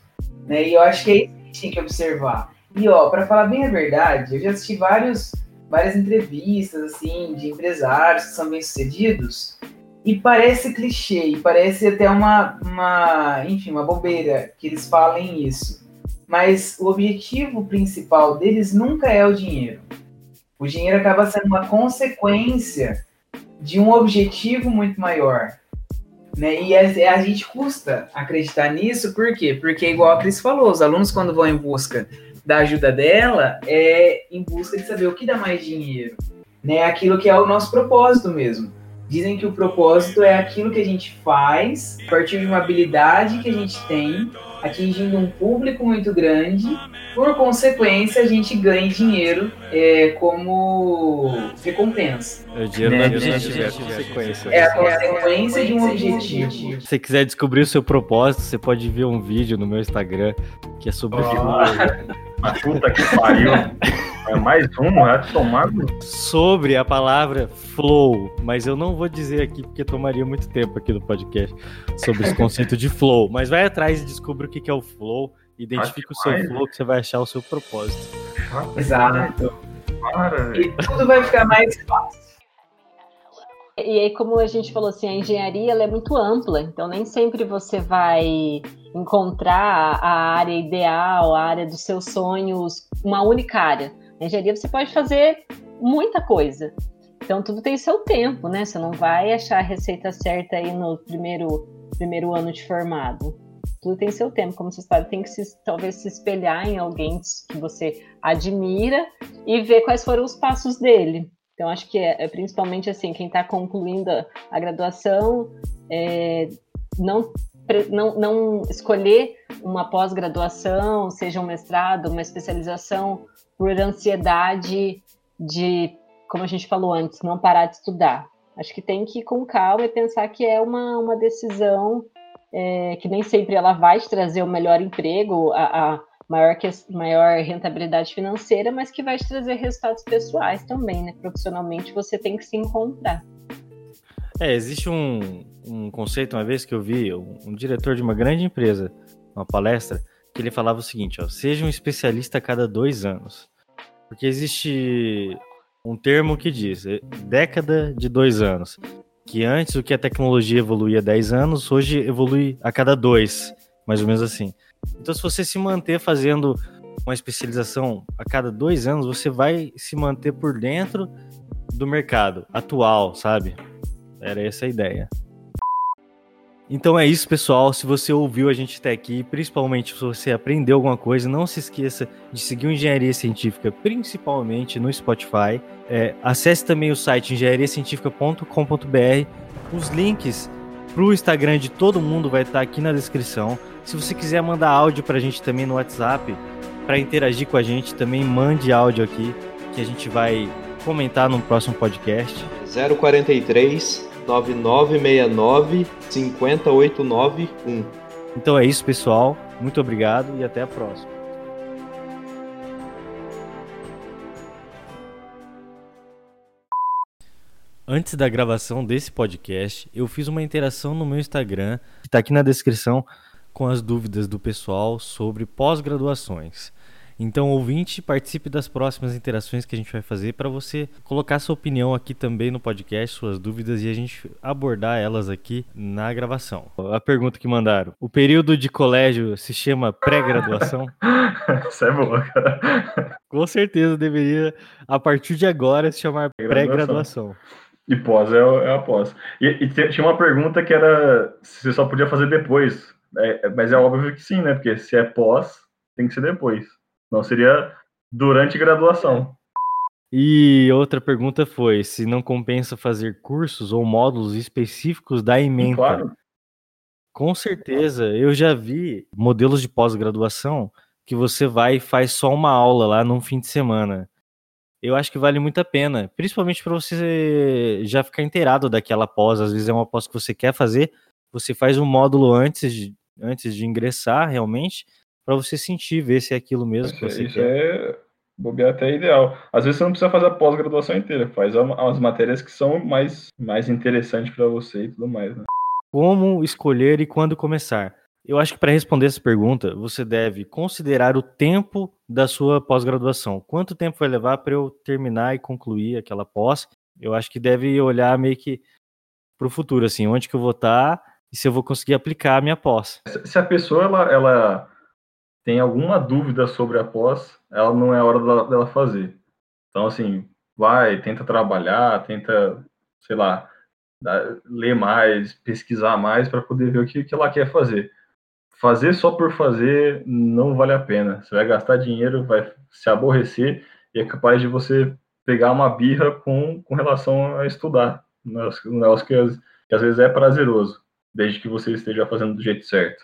Né? E eu acho que é isso que a gente tem que observar. E ó, para falar bem a verdade, eu já assisti vários, várias entrevistas assim de empresários que são bem-sucedidos e parece clichê, e parece até uma, uma, enfim, uma bobeira que eles falem isso. Mas o objetivo principal deles nunca é o dinheiro. O dinheiro acaba sendo uma consequência de um objetivo muito maior. Né? E a, a gente custa acreditar nisso, por quê? Porque, igual a Cris falou, os alunos, quando vão em busca da ajuda dela, é em busca de saber o que dá mais dinheiro. Né? Aquilo que é o nosso propósito mesmo. Dizem que o propósito é aquilo que a gente faz a partir de uma habilidade que a gente tem, atingindo um público muito grande. Por consequência, a gente ganha dinheiro é, como recompensa. O dinheiro Né? não é objetivo, é a consequência. É a consequência de um objetivo. Se você quiser descobrir o seu propósito, você pode ver um vídeo no meu Instagram que é sobre A puta que pariu. É mais um, vai tomar. no- sobre a palavra flow, mas eu não vou dizer aqui porque tomaria muito tempo aqui no podcast sobre esse conceito de flow. Mas vai atrás e descubra o que é o flow, identifica o seu flow que você vai achar o seu propósito. Exato. Para. E tudo vai ficar mais fácil. E aí, como a gente falou assim, a engenharia ela é muito ampla, então nem sempre você vai encontrar a área ideal, a área dos seus sonhos, uma única área. Engenharia você pode fazer muita coisa. Então tudo tem seu tempo, né? Você não vai achar a receita certa aí no primeiro, primeiro ano de formado. Tudo tem seu tempo, como vocês falaram, tem que se, talvez se espelhar em alguém que você admira e ver quais foram os passos dele. Então, acho que é, é principalmente assim, quem está concluindo a, a graduação, é, não, não, não escolher uma pós-graduação, seja um mestrado, uma especialização, por ansiedade de, como a gente falou antes, não parar de estudar. Acho que tem que ir com calma e pensar que é uma, uma decisão é, que nem sempre ela vai te trazer o melhor emprego, a, a maior, que, maior rentabilidade financeira, mas que vai te trazer resultados pessoais também, né? Profissionalmente você tem que se encontrar. É, existe um, um conceito, uma vez que eu vi, um, um diretor de uma grande empresa, uma palestra, que ele falava o seguinte, ó, seja um especialista a cada dois anos. Porque existe um termo que diz é, década de dois anos. Que antes o que a tecnologia evoluía 10 anos, hoje evolui a cada dois, mais ou menos assim. Então, se você se manter fazendo uma especialização a cada dois anos, você vai se manter por dentro do mercado atual, sabe? Era essa a ideia. Então é isso, pessoal. Se você ouviu a gente até aqui, principalmente se você aprendeu alguma coisa, não se esqueça de seguir o Engenharia Científica, principalmente no Spotify. É, acesse também o site engenhariacientifica.com.br. Os links para o Instagram de todo mundo vai estar aqui na descrição. Se você quiser mandar áudio para a gente também no WhatsApp, para interagir com a gente, também mande áudio aqui, que a gente vai comentar no próximo podcast. 043 9969 50891. Então é isso, pessoal. Muito obrigado e até a próxima. Antes da gravação desse podcast, eu fiz uma interação no meu Instagram, que está aqui na descrição, com as dúvidas do pessoal sobre pós-graduações. Então, ouvinte, participe das próximas interações que a gente vai fazer para você colocar sua opinião aqui também no podcast, suas dúvidas e a gente abordar elas aqui na gravação. A pergunta que mandaram: o período de colégio se chama pré-graduação? Isso é boa, cara. Com certeza deveria, a partir de agora, se chamar pré-graduação. E pós é, é a pós. E, e, tinha uma pergunta que era se você só podia fazer depois. É, mas é óbvio que sim, né? Porque se é pós, tem que ser depois. Não seria durante graduação. E outra pergunta foi se não compensa fazer cursos ou módulos específicos da ementa. Claro. Com certeza, eu já vi modelos de pós-graduação que você vai e faz só uma aula lá num fim de semana eu acho que vale muito a pena, principalmente para você já ficar inteirado daquela pós. Às vezes é uma pós que você quer fazer, você faz um módulo antes de, antes de ingressar realmente, para você sentir, ver se é aquilo mesmo isso, que você isso quer. é bobear até ideal. Às vezes você não precisa fazer a pós-graduação inteira, faz as matérias que são mais, mais interessantes para você e tudo mais. Né? Como escolher e quando começar? Eu acho que para responder essa pergunta, você deve considerar o tempo da sua pós-graduação. Quanto tempo vai levar para eu terminar e concluir aquela pós? Eu acho que deve olhar meio que para o futuro, assim, onde que eu vou estar tá e se eu vou conseguir aplicar a minha pós. Se a pessoa ela, ela tem alguma dúvida sobre a pós, ela não é hora dela, dela fazer. Então, assim, vai, tenta trabalhar, tenta, sei lá, ler mais, pesquisar mais para poder ver o que, que ela quer fazer fazer só por fazer não vale a pena. Você vai gastar dinheiro, vai se aborrecer e é capaz de você pegar uma birra com, com relação a estudar. Um negócio que, que às vezes é prazeroso, desde que você esteja fazendo do jeito certo.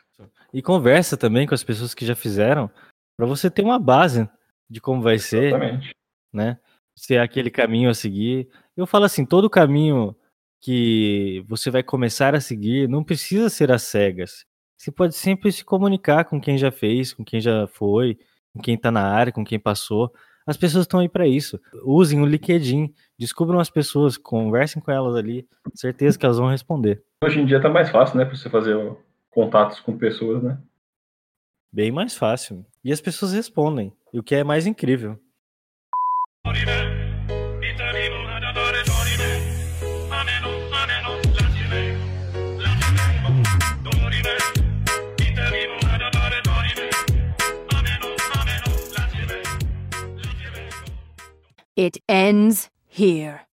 E conversa também com as pessoas que já fizeram, para você ter uma base de como vai Exatamente. ser, né? Se é aquele caminho a seguir. Eu falo assim, todo caminho que você vai começar a seguir não precisa ser às cegas. Você pode sempre se comunicar com quem já fez, com quem já foi, com quem está na área, com quem passou. As pessoas estão aí para isso. Usem o LinkedIn, descubram as pessoas, conversem com elas ali. Certeza que elas vão responder. Hoje em dia tá mais fácil, né, para você fazer contatos com pessoas, né? Bem mais fácil. E as pessoas respondem, o que é mais incrível. It ends here.